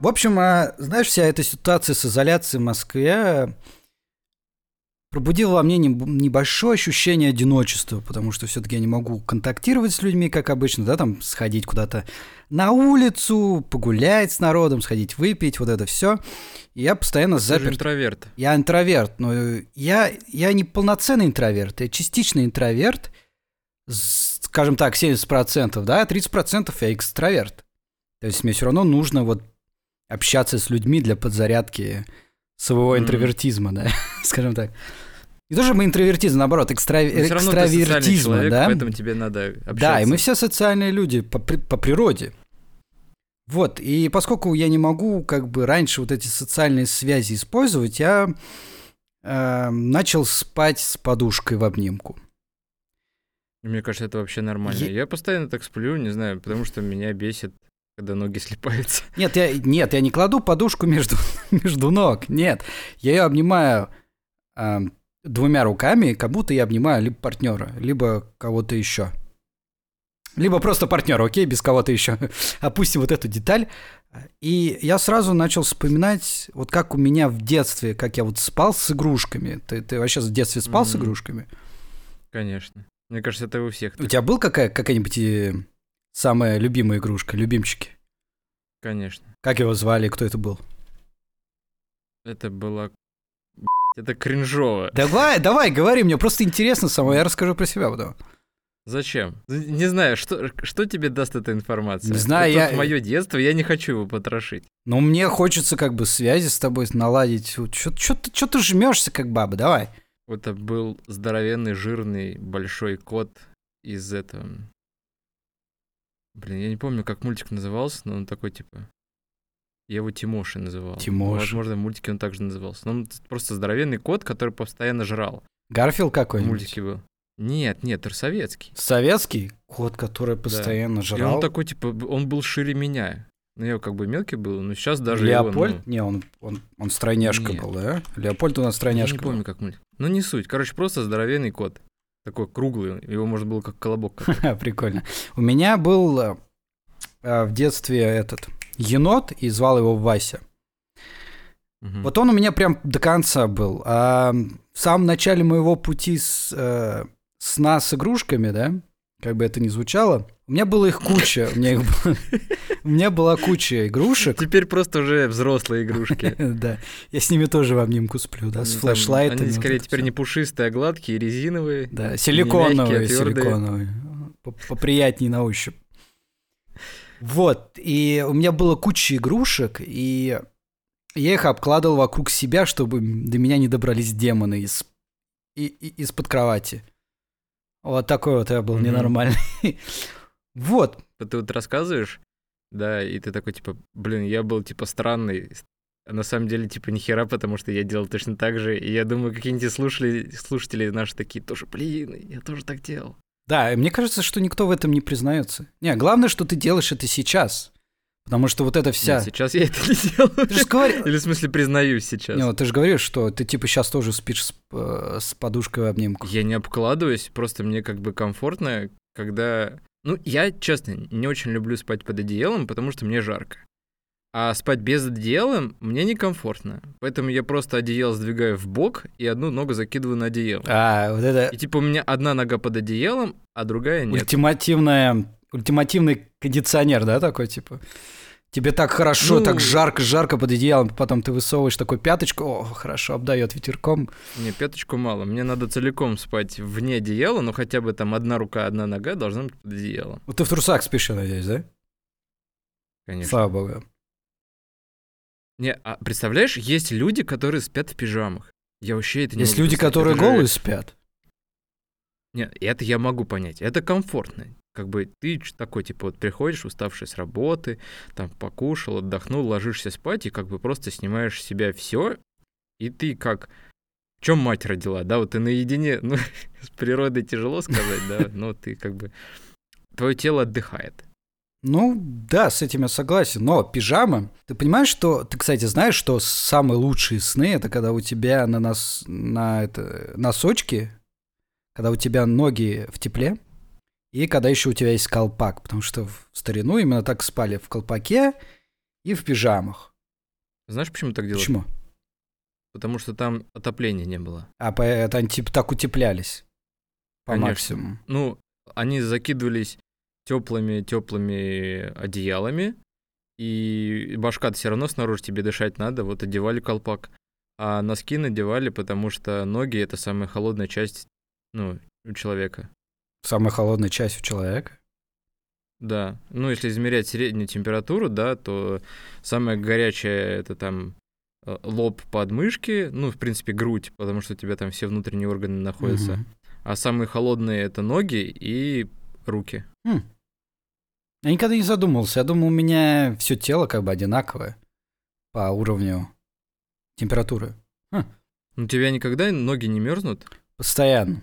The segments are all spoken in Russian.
В общем, а, знаешь, вся эта ситуация с изоляцией в Москве пробудила во мне небольшое ощущение одиночества, потому что все-таки я не могу контактировать с людьми, как обычно, да, там сходить куда-то на улицу, погулять с народом, сходить выпить, вот это все. И я постоянно заперт. Ты же интроверт. Я интроверт, но я, я не полноценный интроверт, я частичный интроверт, скажем так, 70%, да, 30% я экстраверт. То есть мне все равно нужно вот общаться с людьми для подзарядки своего mm-hmm. интровертизма, да, скажем так. Не то, мы интровертизм, наоборот, экстра... экстравертизм, да? Поэтому тебе надо общаться. Да, и мы все социальные люди по, по природе. Вот, и поскольку я не могу как бы раньше вот эти социальные связи использовать, я э, начал спать с подушкой в обнимку. Мне кажется, это вообще нормально. Я... я постоянно так сплю, не знаю, потому что меня бесит когда ноги слипаются. Нет, я, нет, я не кладу подушку между, между ног. Нет, я ее обнимаю э, двумя руками, как будто я обнимаю либо партнера, либо кого-то еще. Либо просто партнера, окей, без кого-то еще. Опустим вот эту деталь. И я сразу начал вспоминать, вот как у меня в детстве, как я вот спал с игрушками. Ты, ты вообще в детстве спал mm-hmm. с игрушками? Конечно. Мне кажется, это у всех. У тебя был какая, какая-нибудь э, самая любимая игрушка, любимчики? Конечно. Как его звали, кто это был? Это была... Это кринжово. Давай, давай, говори, мне просто интересно само, я расскажу про себя потом. Зачем? Не знаю, что, что тебе даст эта информация? Не знаю, это я... мое детство, я не хочу его потрошить. Ну, мне хочется как бы связи с тобой наладить. Что ты жмешься, как баба, давай. Это был здоровенный, жирный, большой кот из этого, Блин, я не помню, как мультик назывался, но он такой, типа... Я его Тимоши называл. Тимош. Возможно, в мультике он также назывался. Но он просто здоровенный кот, который постоянно жрал. Гарфилд какой-нибудь? В мультике был. Нет, нет, советский. Советский? Кот, который постоянно да. жрал? И он такой, типа, он был шире меня. Ну, я как бы мелкий был, но сейчас даже Леопольд? Его, ну... Не, он, он, он стройняшка был, да? Леопольд у нас стройняшка Я не помню, как мультик. Ну, не суть. Короче, просто здоровенный кот. Такой круглый. Его можно было как колобок. Прикольно. У меня был э, в детстве этот енот и звал его Вася. Угу. Вот он у меня прям до конца был. А в самом начале моего пути с, э, сна с игрушками, да, как бы это ни звучало, у меня было их куча. У меня, их было, у меня была куча игрушек. Теперь просто уже взрослые игрушки. Да, я с ними тоже в обнимку сплю, да, с флешлайтами. Они скорее теперь не пушистые, а гладкие, резиновые. Да, силиконовые, силиконовые. Поприятнее на ощупь. Вот, и у меня было куча игрушек, и я их обкладывал вокруг себя, чтобы до меня не добрались демоны из, и, и, из-под кровати. Вот такой вот я был mm-hmm. ненормальный. Вот. Ты вот рассказываешь, да, и ты такой, типа, блин, я был, типа, странный, а на самом деле, типа, нихера, потому что я делал точно так же, и я думаю, какие-нибудь слушатели, слушатели наши такие тоже, блин, я тоже так делал. Да, мне кажется, что никто в этом не признается. Не, главное, что ты делаешь это сейчас. Потому что вот это вся... Нет, сейчас я это не делаю. Ты же говорил... Или в смысле признаюсь сейчас. Не, ты же говоришь, что ты типа сейчас тоже спишь с, э, с подушкой в обнимку. Я не обкладываюсь, просто мне как бы комфортно, когда... Ну, я, честно, не очень люблю спать под одеялом, потому что мне жарко. А спать без одеяла мне некомфортно. Поэтому я просто одеяло сдвигаю в бок и одну ногу закидываю на одеяло. А, вот это... И типа у меня одна нога под одеялом, а другая нет. Ультимативная... Ультимативный кондиционер, да, такой типа? Тебе так хорошо, ну, так жарко, жарко под одеялом, потом ты высовываешь такую пяточку, о, хорошо, обдает ветерком. Не, пяточку мало, мне надо целиком спать вне одеяла, но хотя бы там одна рука, одна нога должна быть под одеялом. Вот ты в трусах спишь, я надеюсь, да? Конечно. Слава богу. Не, а представляешь, есть люди, которые спят в пижамах. Я вообще это не Есть люди, которые голые спят. Нет, это я могу понять. Это комфортно. Как бы ты такой, типа, вот приходишь, уставший с работы, там покушал, отдохнул, ложишься спать, и как бы просто снимаешь с себя все, и ты как... В чем мать родила, да? Вот ты наедине, ну, с природой тяжело сказать, да, но ты как бы... Твое тело отдыхает. Ну, да, с этим я согласен. Но пижама, ты понимаешь, что... Ты, кстати, знаешь, что самые лучшие сны — это когда у тебя на, нос, на это, носочки, когда у тебя ноги в тепле, и когда еще у тебя есть колпак. Потому что в старину именно так спали в колпаке и в пижамах. Знаешь, почему так делают? Почему? Потому что там отопления не было. А это они типа так утеплялись. По Конечно. максимуму. Ну, они закидывались теплыми-теплыми одеялами, и башка-то все равно снаружи тебе дышать надо, вот одевали колпак. А носки надевали, потому что ноги — это самая холодная часть, ну, у человека. Самая холодная часть у человека. Да, ну, если измерять среднюю температуру, да, то самая горячая — это там э, лоб подмышки, ну, в принципе, грудь, потому что у тебя там все внутренние органы находятся. Мгм. А самые холодные — это ноги и руки. Хм. Я никогда не задумывался. Я думал, у меня все тело как бы одинаковое по уровню температуры. Ну, У тебя никогда ноги не мерзнут? Постоянно.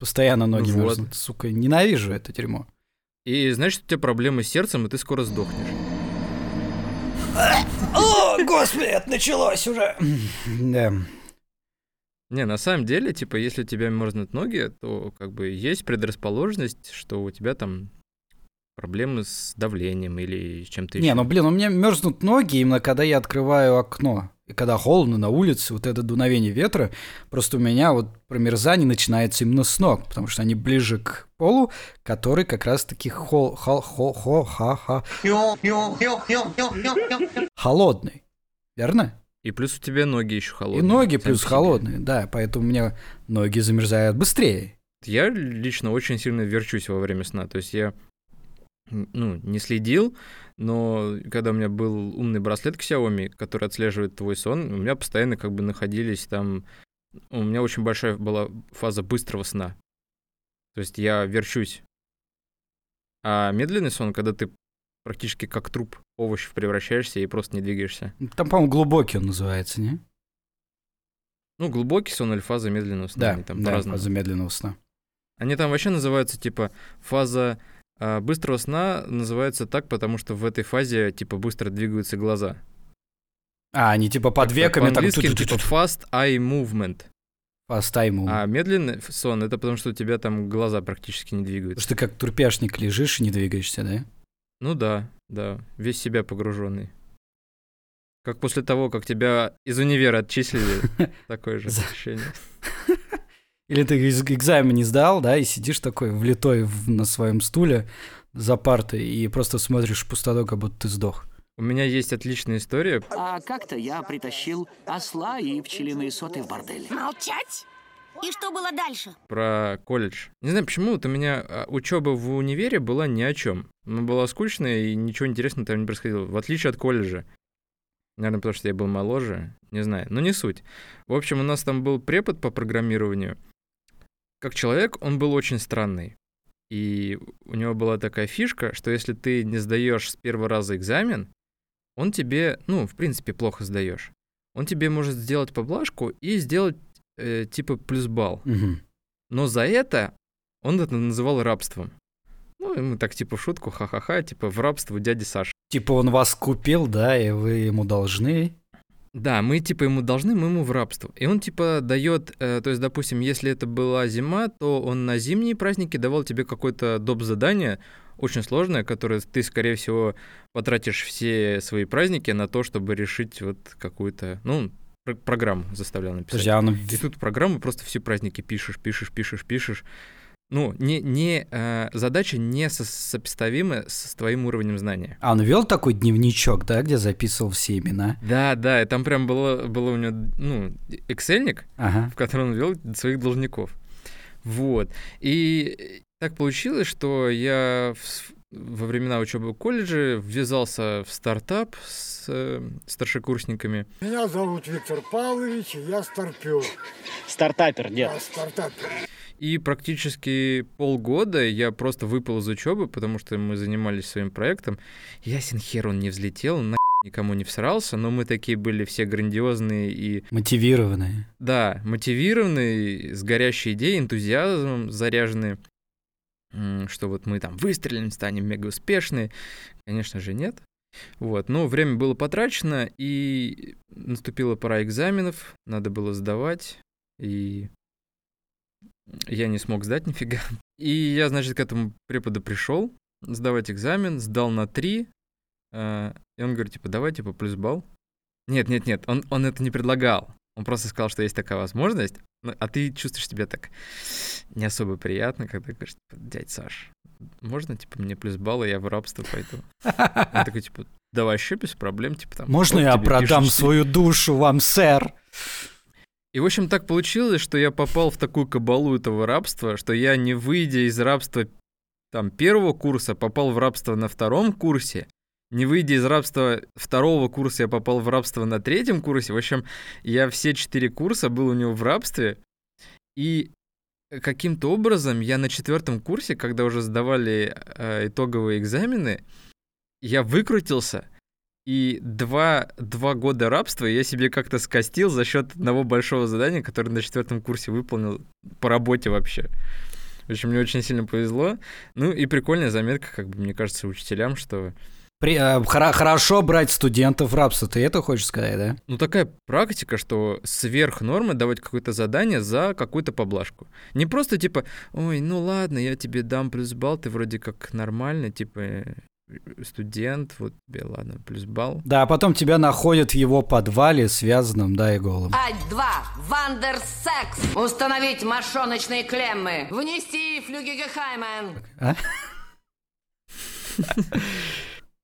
Постоянно ноги Вот. мерзнут. Сука, ненавижу это дерьмо. И значит, у тебя проблемы с сердцем, и ты скоро сдохнешь. О, господи, это началось уже. Да. Не, на самом деле, типа, если у тебя мерзнут ноги, то как бы есть предрасположенность, что у тебя там проблемы с давлением или с чем-то еще. Не, ну блин, у меня мерзнут ноги именно когда я открываю окно. И когда холодно на улице, вот это дуновение ветра, просто у меня вот промерзание начинается именно с ног, потому что они ближе к полу, который как раз-таки хол, хол, хол, хо, ха, ха, холодный. Верно? И плюс у тебя ноги еще холодные. И ноги плюс холодные, да, поэтому у меня ноги замерзают быстрее. Я лично очень сильно верчусь во время сна. То есть я ну, не следил, но когда у меня был умный браслет Xiaomi, который отслеживает твой сон, у меня постоянно как бы находились там... У меня очень большая была фаза быстрого сна. То есть я верчусь. А медленный сон, когда ты практически как труп овощев превращаешься и просто не двигаешься. Там, по-моему, глубокий он называется, не? Ну, глубокий сон или фаза медленного сна. Да, они там да, фаза медленного сна. Они там вообще называются, типа, фаза а, быстрого сна называется так, потому что в этой фазе, типа, быстро двигаются глаза. А, они типа под веками там... По-английски, типа, ту-ту-ту-ту. fast eye movement. Fast time. А медленный сон — это потому, что у тебя там глаза практически не Потому двигаются. что ты как турпяшник лежишь и не двигаешься, да? Ну да, да, весь себя погруженный. Как после того, как тебя из универа отчислили, такое же ощущение. Или ты экзамен не сдал, да, и сидишь такой влитой в- на своем стуле за партой и просто смотришь в пустоту, как будто ты сдох. У меня есть отличная история. А как-то я притащил осла и пчелиные соты в бордель. Молчать? И что было дальше? про колледж. Не знаю, почему вот у меня учеба в универе была ни о чем. Она была скучная и ничего интересного там не происходило. В отличие от колледжа. Наверное, потому что я был моложе. Не знаю. Но не суть. В общем, у нас там был препод по программированию. Как человек, он был очень странный. И у него была такая фишка, что если ты не сдаешь с первого раза экзамен, он тебе, ну, в принципе, плохо сдаешь. Он тебе может сделать поблажку и сделать э, типа плюс балл. Мгм. Но за это он это называл рабством. Ну, и мы так типа в шутку, ха-ха-ха, типа в рабство дяди Саши. Типа он вас купил, да, и вы ему должны. Да, мы типа ему должны, мы ему в рабство. И он типа дает, э, то есть, допустим, если это была зима, то он на зимние праздники давал тебе какое-то доп. задание, очень сложное, которое ты, скорее всего, потратишь все свои праздники на то, чтобы решить вот какую-то, ну, пр- программу заставлял написать. Подожди, а он... И тут программу просто все праздники пишешь, пишешь, пишешь, пишешь. Ну, не, не, э, задача не со- сопоставима с твоим уровнем знания. А он вел такой дневничок, да, где записывал все имена? Да, да, и там прям было, было у него, ну, эксельник, Ага. в котором он вел своих должников. Вот. И так получилось, что я в во времена учебы в колледже ввязался в стартап с э, старшекурсниками. Меня зовут Виктор Павлович, и я старпер. Стартапер, дед. Я стартапер. И практически полгода я просто выпал из учебы, потому что мы занимались своим проектом. Ясен хер он не взлетел, на никому не всрался, но мы такие были все грандиозные и, Мотивированные. да, мотивированные, с горящей идеей, энтузиазмом заряженные, что вот мы там выстрелим, станем мега успешные. Конечно же, нет. Вот, но время было потрачено, и наступила пора экзаменов, надо было сдавать, и я не смог сдать нифига. И я, значит, к этому преподу пришел сдавать экзамен, сдал на 3, и он говорит, типа, давай, типа, плюс балл. Нет, нет, нет, он, он это не предлагал. Он просто сказал, что есть такая возможность, а ты чувствуешь себя так не особо приятно, когда говоришь, типа, дядь Саш, можно, типа, мне плюс баллы, я в рабство пойду? Он такой, типа, да вообще без проблем, типа, там... Можно я продам пишут, свою душу вам, сэр? И, в общем, так получилось, что я попал в такую кабалу этого рабства, что я, не выйдя из рабства там первого курса, попал в рабство на втором курсе, не выйдя из рабства второго курса, я попал в рабство на третьем курсе. В общем, я все четыре курса был у него в рабстве. И каким-то образом я на четвертом курсе, когда уже сдавали э, итоговые экзамены, я выкрутился. И два, два года рабства я себе как-то скостил за счет одного большого задания, которое на четвертом курсе выполнил по работе вообще. В общем, мне очень сильно повезло. Ну и прикольная заметка, как бы, мне кажется, учителям, что При- э, хоро- хорошо брать студентов в рабство, ты это хочешь сказать, да? Ну, такая практика, что сверх нормы давать какое-то задание за какую-то поблажку. Не просто типа, ой, ну ладно, я тебе дам плюс балл, ты вроде как нормальный, типа э, студент, вот тебе, ладно, плюс балл. Да, а потом тебя находят в его подвале связанным, да, и голым. Ать-2. Вандерсекс. Установить мошоночные клеммы. Внести флюгегехаймен. А?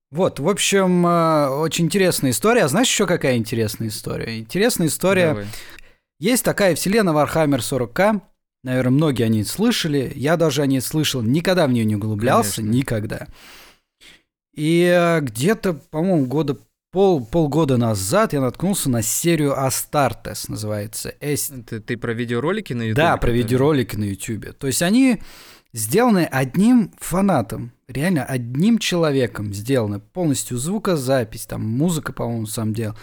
Вот, в общем, э, очень интересная история. А знаешь еще какая интересная история? Интересная история. Давай. Есть такая вселенная Warhammer 40к. Наверное, многие о ней слышали. Я даже о ней слышал. Никогда в нее не углублялся. Конечно. Никогда. И э, где-то, по-моему, года пол, полгода назад я наткнулся на серию Астартес, называется. Эс- Ты, ты про видеоролики на YouTube? да, про видеоролики на YouTube. То есть они сделаны одним фанатом, реально одним человеком сделаны. Полностью звукозапись, там музыка, по-моему, сам делал.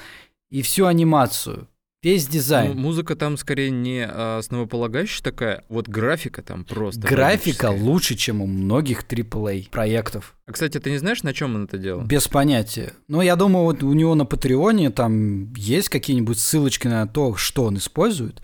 И всю анимацию, весь Ну, дизайн. музыка там скорее не а, основополагающая такая, вот графика там просто. Графика лучше, чем у многих AAA проектов. А, кстати, ты не знаешь, на чем он это делал? Без понятия. Но я думаю, вот у него на Патреоне там есть какие-нибудь ссылочки на то, что он использует.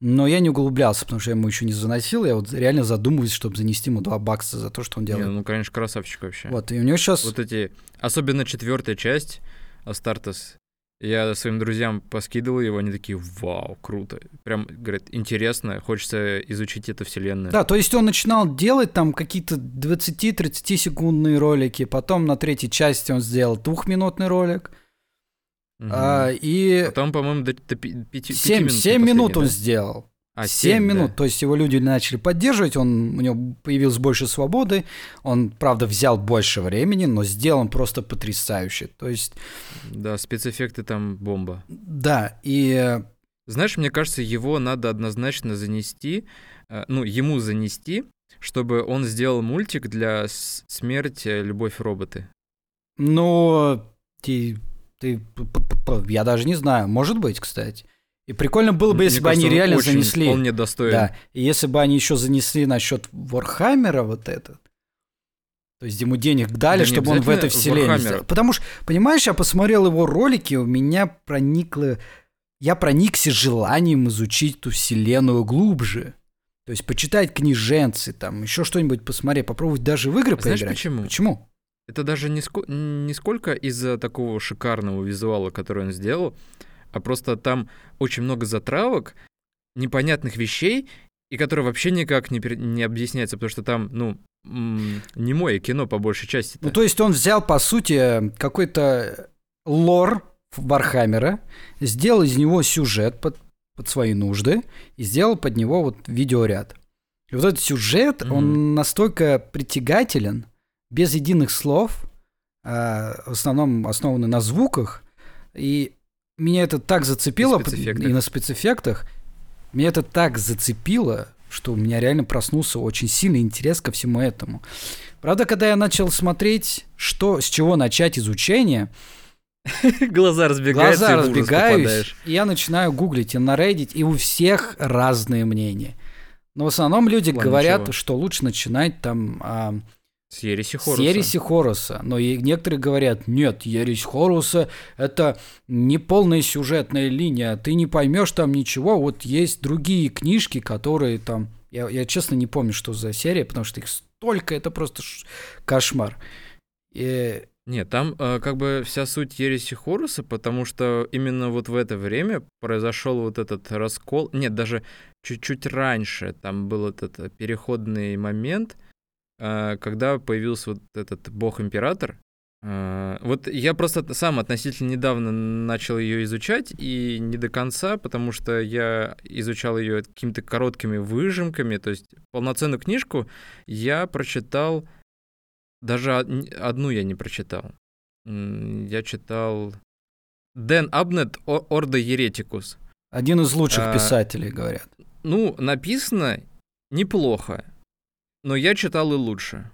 Но я не углублялся, потому что я ему еще не заносил. Я вот реально задумываюсь, чтобы занести ему 2 бакса за то, что он Не, делает. ну, конечно, красавчик вообще. Вот, и у него сейчас... Вот эти, особенно четвертая часть Астартес, я своим друзьям поскидывал его, они такие, вау, круто. Прям, говорят, интересно, хочется изучить эту вселенную. Да, то есть он начинал делать там какие-то 20-30 секундные ролики, потом на третьей части он сделал двухминутный ролик, Мгм. а, и Потом, по-моему, до, до пи- пяти, 7, пяти 7 минут он сделал. А, 7 семь, минут, да. то есть его люди начали поддерживать, он, у него появилось больше свободы, он, правда, взял больше времени, но сделан просто потрясающе. То есть, Да, спецэффекты там бомба. да, и Знаешь, мне кажется, его надо однозначно занести, э, ну, ему занести, чтобы он сделал мультик для «Смерть, э, любовь, роботы». Ну, ты, ты, я даже не знаю, может быть, кстати. И прикольно было бы, Мне если бы они кажется, он реально очень занесли. вполне достоин. Да, и если бы они еще занесли насчет Warhammer а вот этот, то есть ему денег дали, Да чтобы он в этой обязательно вселенной сделал. Потому что, понимаешь, я посмотрел его ролики, у меня проникло... Я проникся желанием изучить эту вселенную глубже. То есть почитать книженцы, там, еще что-нибудь посмотреть, попробовать даже в игры А знаешь поиграть. почему? Почему? Это даже не, ско- не сколько из-за такого шикарного визуала, который он сделал, а просто там очень много затравок, непонятных вещей, и которые вообще никак не, не объясняются, потому что там, ну, не мое кино по большей части. Ну, то есть он взял, по сути, какой-то лор Вархаммера, сделал из него сюжет под, под свои нужды и сделал под него вот видеоряд. И вот этот сюжет, Мгм. он настолько притягателен, без единых слов, а, в основном основаны на звуках, и меня это так зацепило, И на спецэффектах, меня это так зацепило, что у меня реально проснулся очень сильный интерес ко всему этому. Правда, когда я начал смотреть, что, с чего начать изучение, глаза разбегаются, глаза разбегаюсь, и я начинаю гуглить и на Reddit, и у всех разные мнения. Но в основном люди Ладно, говорят, что лучше начинать там а, С Ереси с Хоруса. Ереси Хоруса. Но и некоторые говорят, нет, Ересь Хоруса — это не полная сюжетная линия, ты не поймешь там ничего, вот есть другие книжки, которые там... Я, я честно не помню, что за серия, потому что их столько, это просто кошмар. И Нет, там э, как бы вся суть ереси Хоруса, потому что именно вот в это время произошел вот этот раскол. Нет, даже чуть-чуть раньше там был этот переходный момент, когда появился вот этот бог-император. Э, вот я просто сам относительно недавно начал ее изучать, и не до конца, потому что я изучал ее какими-то короткими выжимками, то есть полноценную книжку я прочитал даже одну я не прочитал. Я читал Дэн Абнет «О- Ордо Еретикус. один из лучших А, писателей, говорят. Ну, написано неплохо, но я читал и лучше.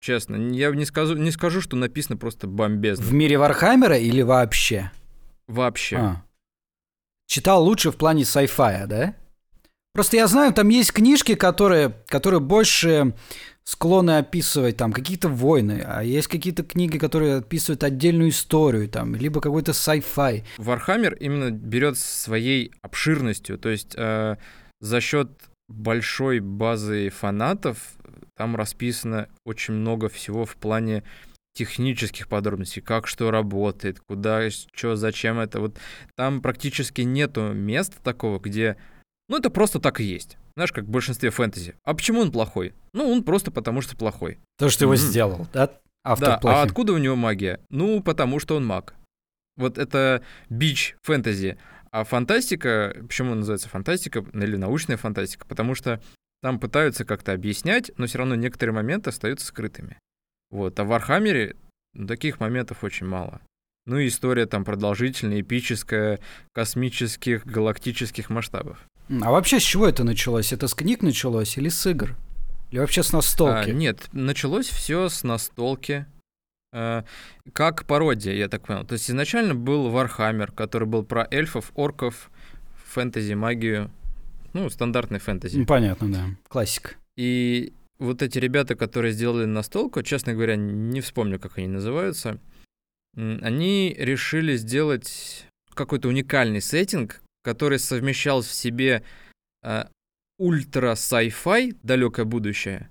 Честно, я не скажу, не скажу, что написано просто бомбезно. В мире Вархаммера или вообще? Вообще. А. Читал лучше в плане sci-fi, да? Просто я знаю, там есть книжки, которые, которые больше склонны описывать там какие-то войны, а есть какие-то книги, которые описывают отдельную историю, там, либо какой-то sci-fi. Вархаммер именно берет своей обширностью, то есть э, за счет большой базы фанатов там расписано очень много всего в плане технических подробностей, как что работает, куда, что, зачем это. Вот там практически нету места такого, где, ну это просто так и есть. Знаешь, как в большинстве фэнтези. А почему он плохой? Ну, он просто потому, что плохой. То, что его Мгм. сделал, да? Автор да, а плохим. откуда у него магия? Ну, потому что он маг. Вот это бич фэнтези. А фантастика, почему называется фантастика или научная фантастика? Потому что там пытаются как-то объяснять, но все равно некоторые моменты остаются скрытыми. Вот. А в Вархаммере ну, таких моментов очень мало. Ну и история там продолжительная, эпическая, космических, галактических масштабов. А вообще с чего это началось? Это с книг началось или с игр? Или вообще с настолки? А, нет, началось все с настолки. Э, как пародия, я так понял. То есть изначально был Вархаммер, который был про эльфов, орков, фэнтези, магию. Ну, стандартный фэнтези. Ну, Понятно, да. Классика. И вот эти ребята, которые сделали настолку, честно говоря, не вспомню, как они называются, они решили сделать какой-то уникальный сеттинг, который совмещал в себе э, ультра sci-fi, далекое будущее,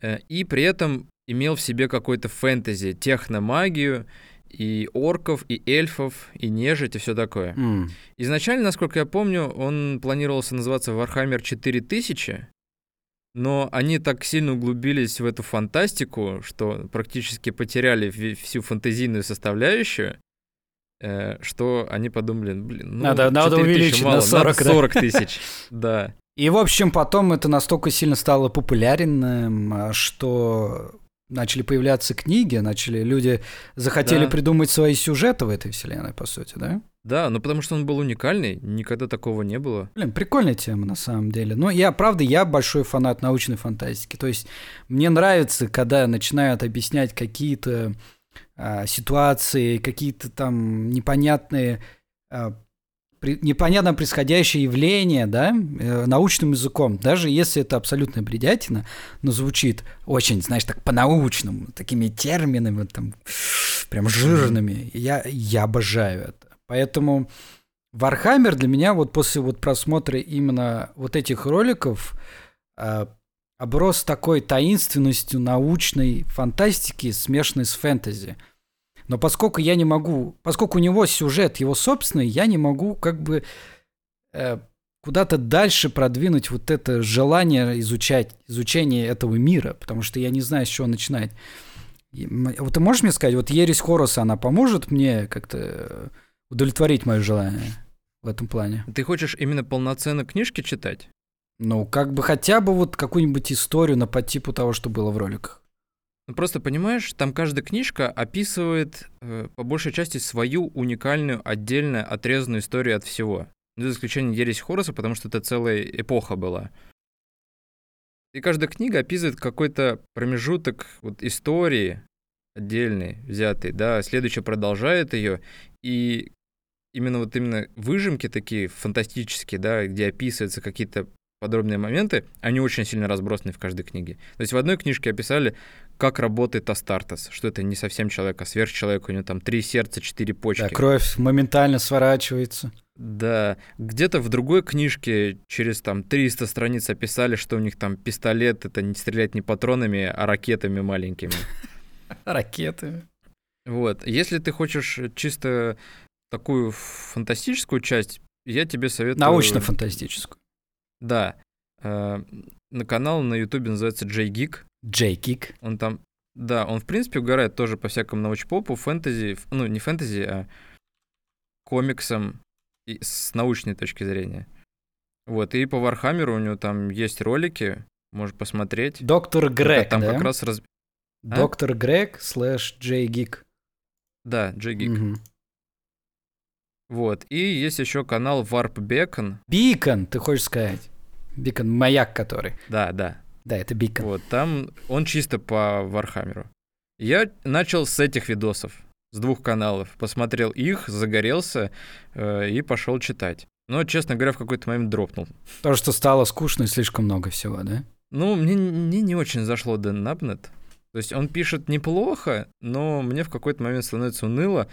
э, и при этом имел в себе какой-то фэнтези, техномагию, и орков, и эльфов, и нежить, и все такое. М. Изначально, насколько я помню, он планировался называться Warhammer 4000, но они так сильно углубились в эту фантастику, что практически потеряли всю фантазийную составляющую, э, что они подумали, блин, ну, Надо- надо 4000 увеличить на мало, 40, да? надо 40 тысяч, да. И, в общем, потом это настолько сильно стало популярным, а, что начали появляться книги, начали люди захотели Да. придумать свои сюжеты в этой вселенной, по сути, да? Да, ну потому что он был уникальный, никогда такого не было. Блин, прикольная тема на самом деле. Но я, правда, я большой фанат научной фантастики. То есть мне нравится, когда начинают объяснять какие-то а, ситуации, какие-то там непонятные, а, непонятно происходящие явления, да, э, научным языком. Даже если это абсолютно бредятина, но звучит очень, знаешь, так по-научному, такими терминами, там, прям жирными. Я, я обожаю это. Поэтому Вархаммер для меня вот после вот просмотра именно вот этих роликов а, оброс такой таинственностью научной фантастики, смешанной с фэнтези. Но поскольку я не могу, поскольку у него сюжет его собственный, я не могу как бы э, куда-то дальше продвинуть вот это желание изучать, изучение этого мира, потому что я не знаю, с чего начинать. Вот ты можешь мне сказать, вот ересь Хороса, она поможет мне как-то э, удовлетворить мое желание в этом плане? Ты хочешь именно полноценно книжки читать? Ну, как бы хотя бы вот какую-нибудь историю на по типу того, что было в роликах. Ну, Просто понимаешь, там каждая книжка описывает э, по большей части свою уникальную, отдельно отрезанную историю от всего. Ну, За исключением Ересь Хороса, потому что это целая эпоха была. И каждая книга описывает какой-то промежуток вот, истории отдельный, взятый, да, следующая продолжает ее, и именно вот именно выжимки такие фантастические, да, где описываются какие-то подробные моменты, они очень сильно разбросаны в каждой книге. То есть в одной книжке описали, как работает Астартес, что это не совсем человек, а сверхчеловек, у него там три сердца, четыре почки. Да, кровь моментально сворачивается. Да, где-то в другой книжке через там 300 страниц описали, что у них там пистолет, это не стрелять не патронами, а ракетами маленькими. Ракеты. Вот. Если ты хочешь чисто такую фантастическую часть, я тебе советую... Научно-фантастическую. Да. Э, на канал на Ютубе называется Geek. J Geek. Он там... Да, он, в принципе, угорает тоже по всякому научпопу, фэнтези, ну, не фэнтези, а комиксам и с научной точки зрения. Вот, и по Вархаммеру у него там есть ролики, можешь посмотреть. Доктор Грег, там да? как раз раз... а? Доктор Грег слэш J Geek. Да, J Geek. Мгм. Вот, и есть еще канал Warp Beacon. Beacon, ты хочешь сказать? Beacon, маяк который. Да, да. Да, это Beacon. Вот, там он чисто по Вархаммеру. Я начал с этих видосов, с двух каналов. Посмотрел их, загорелся э, и пошел читать. Но, честно говоря, в какой-то момент дропнул. То, что стало скучно и слишком много всего, да? Ну, мне, мне не очень зашло Дэн Набнет. То есть он пишет неплохо, но мне в какой-то момент становится уныло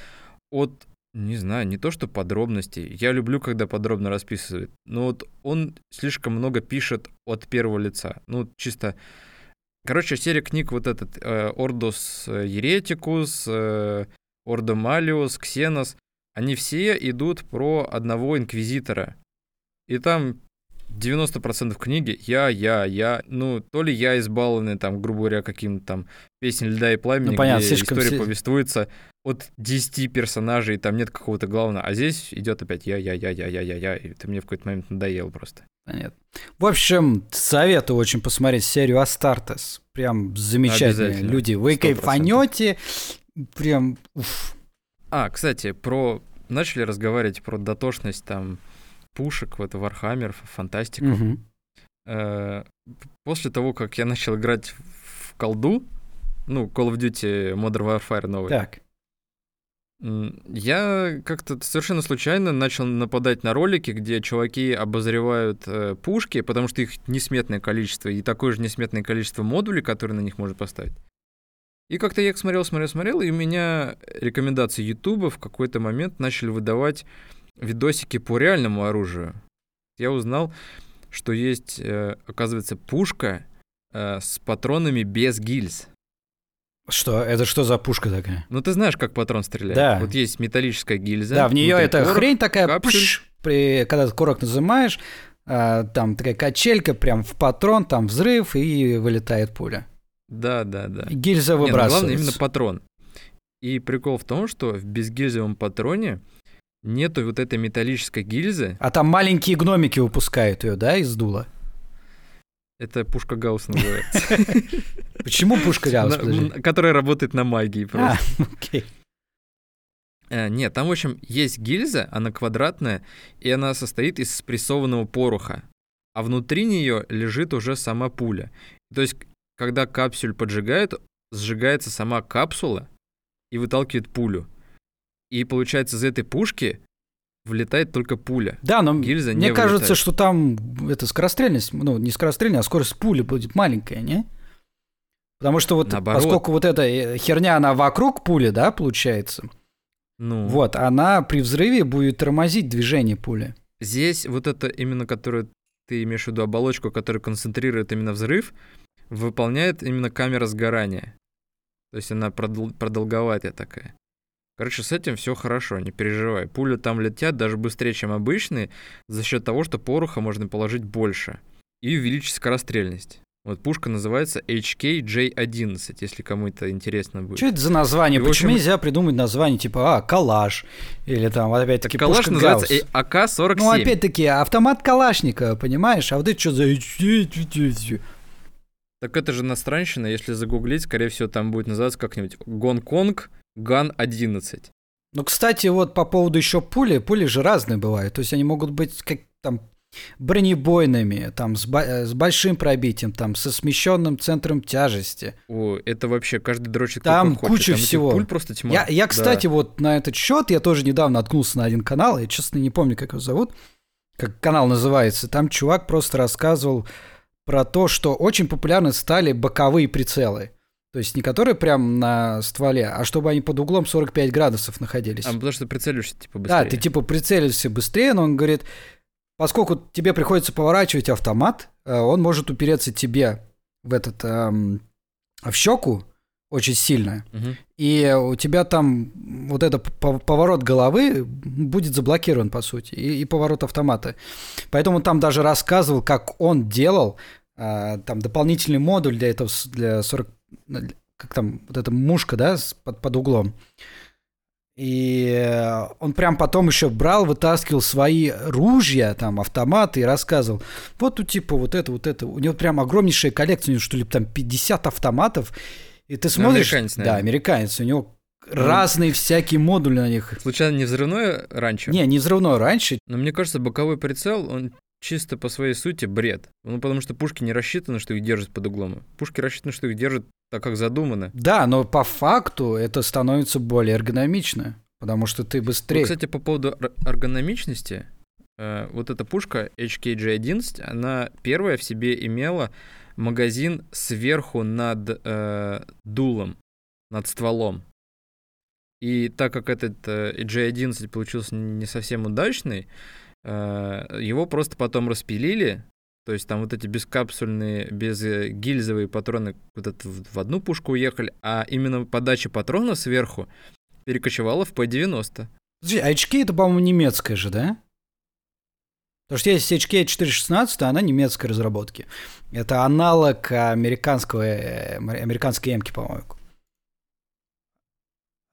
от, не знаю, не то что подробностей. Я люблю, когда подробно расписывает. Но вот он слишком много пишет от первого лица. Ну, чисто... Короче, серия книг вот этот э, Ордос Еретикус, э, Ордо Малиус, Ксенос, они все идут про одного инквизитора. И там 90% книги я, я, я, ну, то ли я избалованный, там, грубо говоря, каким-то там песнь льда и пламени, Ну, понятно, где слишком история повествуется от 10 персонажей, там нет какого-то главного. А здесь идет опять я, я, я, я, я, я, я, и это мне в какой-то момент надоело просто. Понятно. В общем, советую очень посмотреть серию Астартес. Прям замечательные люди. Вы 100%. кайфанете. Прям, уф. А, кстати, про... Начали разговаривать про дотошность там пушек, вот Вархаммер, фантастику. Э, После того, как я начал играть в колду, ну, Call of Duty Modern Warfare новый, Так. Я как-то совершенно случайно начал нападать на ролики, где чуваки обозревают э, пушки, потому что их несметное количество, и такое же несметное количество модулей, которые на них можно поставить. И как-то я их смотрел, смотрел, смотрел, и у меня рекомендации Ютуба в какой-то момент начали выдавать видосики по реальному оружию. Я узнал, что есть, э, оказывается, пушка э, с патронами без гильз. Что? Это что за пушка такая? Ну, ты знаешь, как патрон стреляет. Да. Вот есть металлическая гильза. Да, в нее эта порох. хрень такая, пш, при, когда ты курок нажимаешь, а, там такая качелька прям в патрон, там взрыв и вылетает пуля. Да, да, да. И гильза Не, ну, выбрасывается. главное именно патрон. И прикол в том, что в безгильзовом патроне нету вот этой металлической гильзы. А там маленькие гномики выпускают ее, да, из дула? Это пушка Гаусс называется. Почему пушка м, Которая работает на магии А, просто. окей. Э, Нет, там, в общем, есть гильза, она квадратная, и она состоит из спрессованного пороха. А внутри нее лежит уже сама пуля. То есть, когда капсюль поджигает, сжигается сама капсула и выталкивает пулю. И получается, из этой пушки влетает только пуля. Да, но Гильза мне не кажется, вылетает. что там это скорострельность, ну, не скорострельность, а скорость пули будет маленькая, не? Потому что вот Наоборот. поскольку вот эта э, херня, она вокруг пули, да, получается, Ну, вот, она при взрыве будет тормозить движение пули. здесь вот это именно, которую ты имеешь в виду оболочку, которая концентрирует именно взрыв, выполняет именно камера сгорания. То есть она продол- продолговатая такая. Короче, с этим все хорошо, не переживай. Пули там летят даже быстрее, чем обычные, за счет того, что пороха можно положить больше и увеличить скорострельность. Вот пушка называется HK-J11, если кому это интересно будет. Что это за название? И, Почему общем- нельзя придумать название типа, а, калаш, или там, опять-таки, Калаш пушка называется э, АК-47. Ну, опять-таки, автомат Калашникова, понимаешь? А вот это что за... Так это же иностранщина, если загуглить, скорее всего, там будет называться как-нибудь Гонконг Ган 11. Ну, кстати, вот по поводу еще пули, пули же разные бывают. То есть они могут быть как там бронебойными, там с, ба- э, с большим пробитием, там со смещенным центром тяжести. О, это вообще каждый дрочит Там он хочет. куча Там всего. пуль просто тьма. Я, я, Да. кстати, вот на этот счет я тоже недавно наткнулся на один канал, я честно не помню, как его зовут, как канал называется. Там чувак просто рассказывал про то, что очень популярны стали боковые прицелы. То есть не которые прям на стволе, а чтобы они под углом 45 градусов находились. А, потому что прицеливаешься типа быстрее. Да, ты типа прицелишься быстрее, но он говорит, поскольку тебе приходится поворачивать автомат, э, он может упереться тебе в этот эм, в щеку, очень сильно. Мгм. И у тебя там вот этот поворот головы будет заблокирован, по сути, и, и поворот автомата. Поэтому там даже рассказывал, как он делал а, там дополнительный модуль для этого, для 40... Как там, вот эта мушка, да, под, под углом. И э, он прям потом еще брал, вытаскивал свои ружья, там, автоматы и рассказывал. Вот у типа вот это, вот это. У него прям огромнейшая коллекция, у него что ли там 50 автоматов. И ты смотришь... американец, да, наверное. американец. У него разные всякие модули на них. Случайно не взрывное ранчо? Не, не взрывной раньше. Но мне кажется, боковой прицел, он чисто по своей сути бред. Ну, потому что пушки не рассчитаны, что их держат под углом. Пушки рассчитаны, что их держат так, как задумано. Да, но по факту это становится более эргономично, потому что ты быстрее... кстати, по поводу эр- эргономичности, э, вот эта пушка HKG-11, она первая в себе имела магазин сверху над э, дулом, над стволом. И так как этот э, G11 получился не совсем удачный, его просто потом распилили. То есть там вот эти бескапсульные, безгильзовые патроны куда-то в в одну пушку уехали, а именно подача патронов сверху перекочевала в P90. Подожди, а HK это, по-моему, немецкая же, да? Потому что есть HK 416, а она немецкой разработки. Это аналог американского, э, американской эмки, по-моему.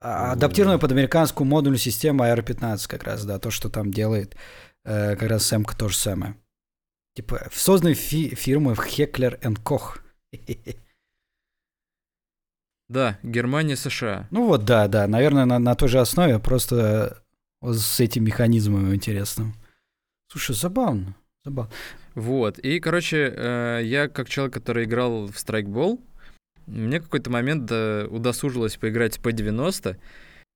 А, Адаптированная под американскую модульную систему AR-15 как раз, да, то, что там делает э, как раз эмка то же самое. Типа, созданной фи- фирмой Heckler Koch. Да, Германия, США. Ну вот, да, да, наверное, на, на той же основе, просто вот с этим механизмом интересным. Слушай, забавно, забавно. Вот. И, короче, э, я как человек, который играл в страйкбол, мне какой-то момент э, удосужилось поиграть в P90,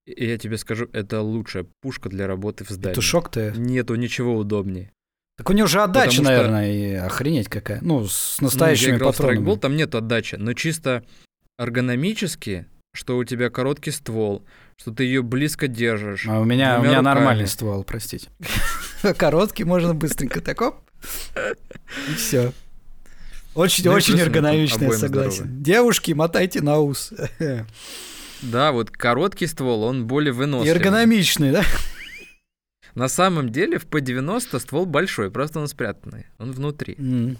и я тебе скажу, это лучшая пушка для работы в здании. Петушок-то... Нету ничего удобнее. Так у него же отдача, Потому что- наверное, и охренеть какая. Ну, с Ну, настоящими я играл в патронами. страйкбол, там нет отдачи, но чисто эргономически, что у тебя короткий ствол, что ты ее близко держишь. А у меня, у меня руками. нормальный ствол, простите. Короткий, можно быстренько так оп, и все. Очень, Ну и очень плюс мы эргономично, я согласен. Девушки, мотайте на ус. Да, вот короткий ствол, он более И выносливый. эргономичный, да? На самом деле в P90 ствол большой, просто он спрятанный. Он внутри.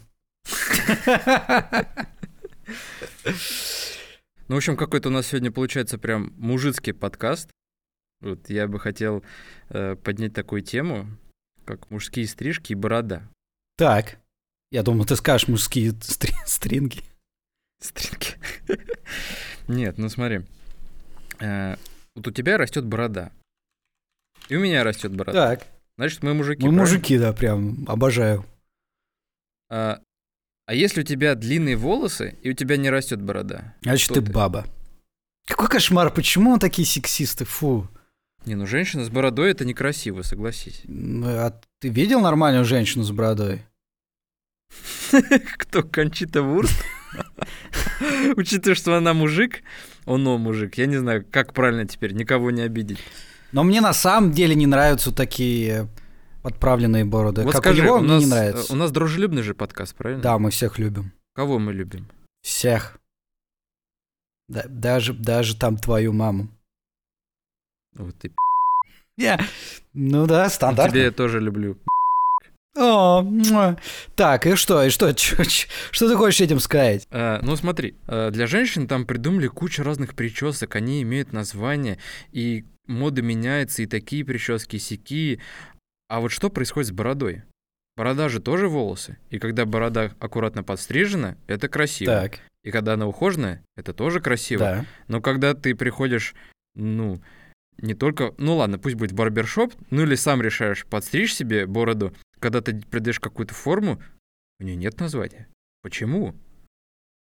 Ну, в общем, какой-то у нас сегодня получается прям мужицкий подкаст. Вот я бы хотел э, поднять такую тему, как мужские стрижки и борода. Так, я думал, ты скажешь мужские стри- стринги. Стринги. Нет, ну смотри. Э, Вот у тебя растет борода. И у меня растет борода. Так, Значит, мы мужики. мы правильно? мужики, да, прям обожаю. А, а если у тебя длинные волосы, и у тебя не растет борода? Значит, Кто ты ты? баба. Какой кошмар, почему такие сексисты, фу. Не, ну женщина с бородой это некрасиво, согласись. А ты видел нормальную женщину с бородой? Кто? Кончита Вурст? Учитывая, что она мужик, он но мужик. Я не знаю, как правильно теперь, никого не обидеть. Но мне на самом деле не нравятся такие подправленные бороды. вот как скажи, у него, у мне нас, не э, нравится. у нас дружелюбный же подкаст, правильно? Да, мы всех любим. Кого мы любим? Всех. Да, даже, даже там твою маму. Вот ты. Я- Ну да, стандартно. Тебя я тоже люблю. О, так, и что, и что, чё- что ты хочешь этим сказать? А, ну смотри, а, для женщин там придумали кучу разных причесок, они имеют название, и мода меняется, и такие прически, и сякие. А вот что происходит с бородой? Борода же тоже волосы, и когда борода аккуратно подстрижена, это красиво. Так, И когда она ухоженная, это тоже красиво. да. Но когда ты приходишь, ну, не только... Ну ладно, пусть будет барбершоп, ну или сам решаешь подстричь себе бороду, когда ты придаешь какую-то форму, у нее нет названия. Почему?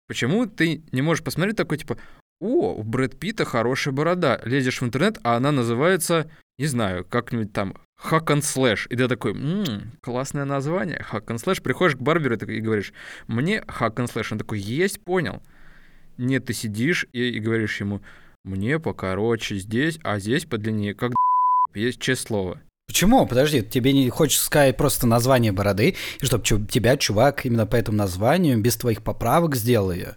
Почему ты не можешь посмотреть такой, типа, о, у Брэд Питта хорошая борода. Лезешь в интернет, а она называется, не знаю, как-нибудь там Hack and Slash. И ты такой, «М, классное название, Hack and Slash. Приходишь к барберу и говоришь, мне Hack and Slash. Он такой, есть, понял. Нет, ты сидишь и, и говоришь ему, мне покороче здесь, а здесь подлиннее. Как есть честное слово. Почему? Подожди, тебе не хочется сказать просто название бороды, и чтобы тебя чувак именно по этому названию, без твоих поправок сделал ее?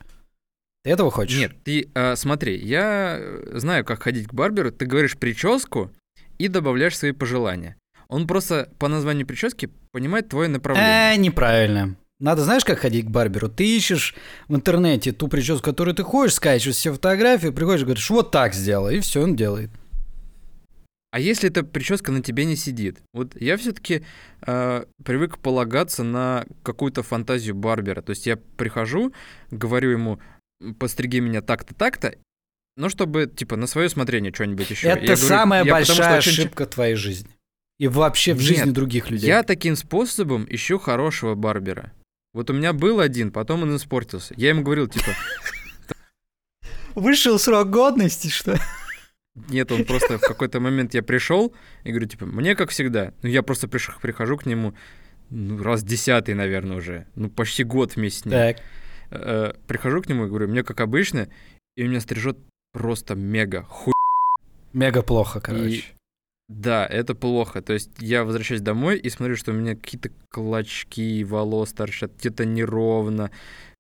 Ты этого хочешь? Нет, ты а, смотри, я э, знаю, как ходить к барберу. Ты говоришь прическу и добавляешь свои пожелания. Он просто по названию прически понимает твое направление. Э, неправильно. Надо, знаешь, как ходить к барберу? Ты ищешь в интернете ту прическу, которую ты хочешь, скачиваешь все фотографии, приходишь и говоришь, вот так сделай, и все он делает. А если эта прическа на тебе не сидит? Вот я все-таки э, привык полагаться на какую-то фантазию барбера. То есть я прихожу, говорю ему, постриги меня так-то, так-то, но чтобы, типа, на свое смотрение что-нибудь еще. Это Я говорю, самая я потому что большая очень ошибка твоей жизни. И вообще в Нет, жизни других людей. Я таким способом ищу хорошего барбера. Вот у меня был один, потом он испортился. Я ему говорил, типа, Вышел срок годности, что ли? Нет, он просто в какой-то момент я пришел и говорю, типа, мне как всегда. Ну, я просто приш- прихожу к нему ну, раз десятый, наверное, уже. Ну, почти год вместе с ним. Так. Э, прихожу к нему и говорю, мне как обычно, и меня стрижет просто мега хуй. Мега плохо, короче. Да, это плохо. То есть я возвращаюсь домой и смотрю, что у меня какие-то клочки волос торчат, где-то неровно,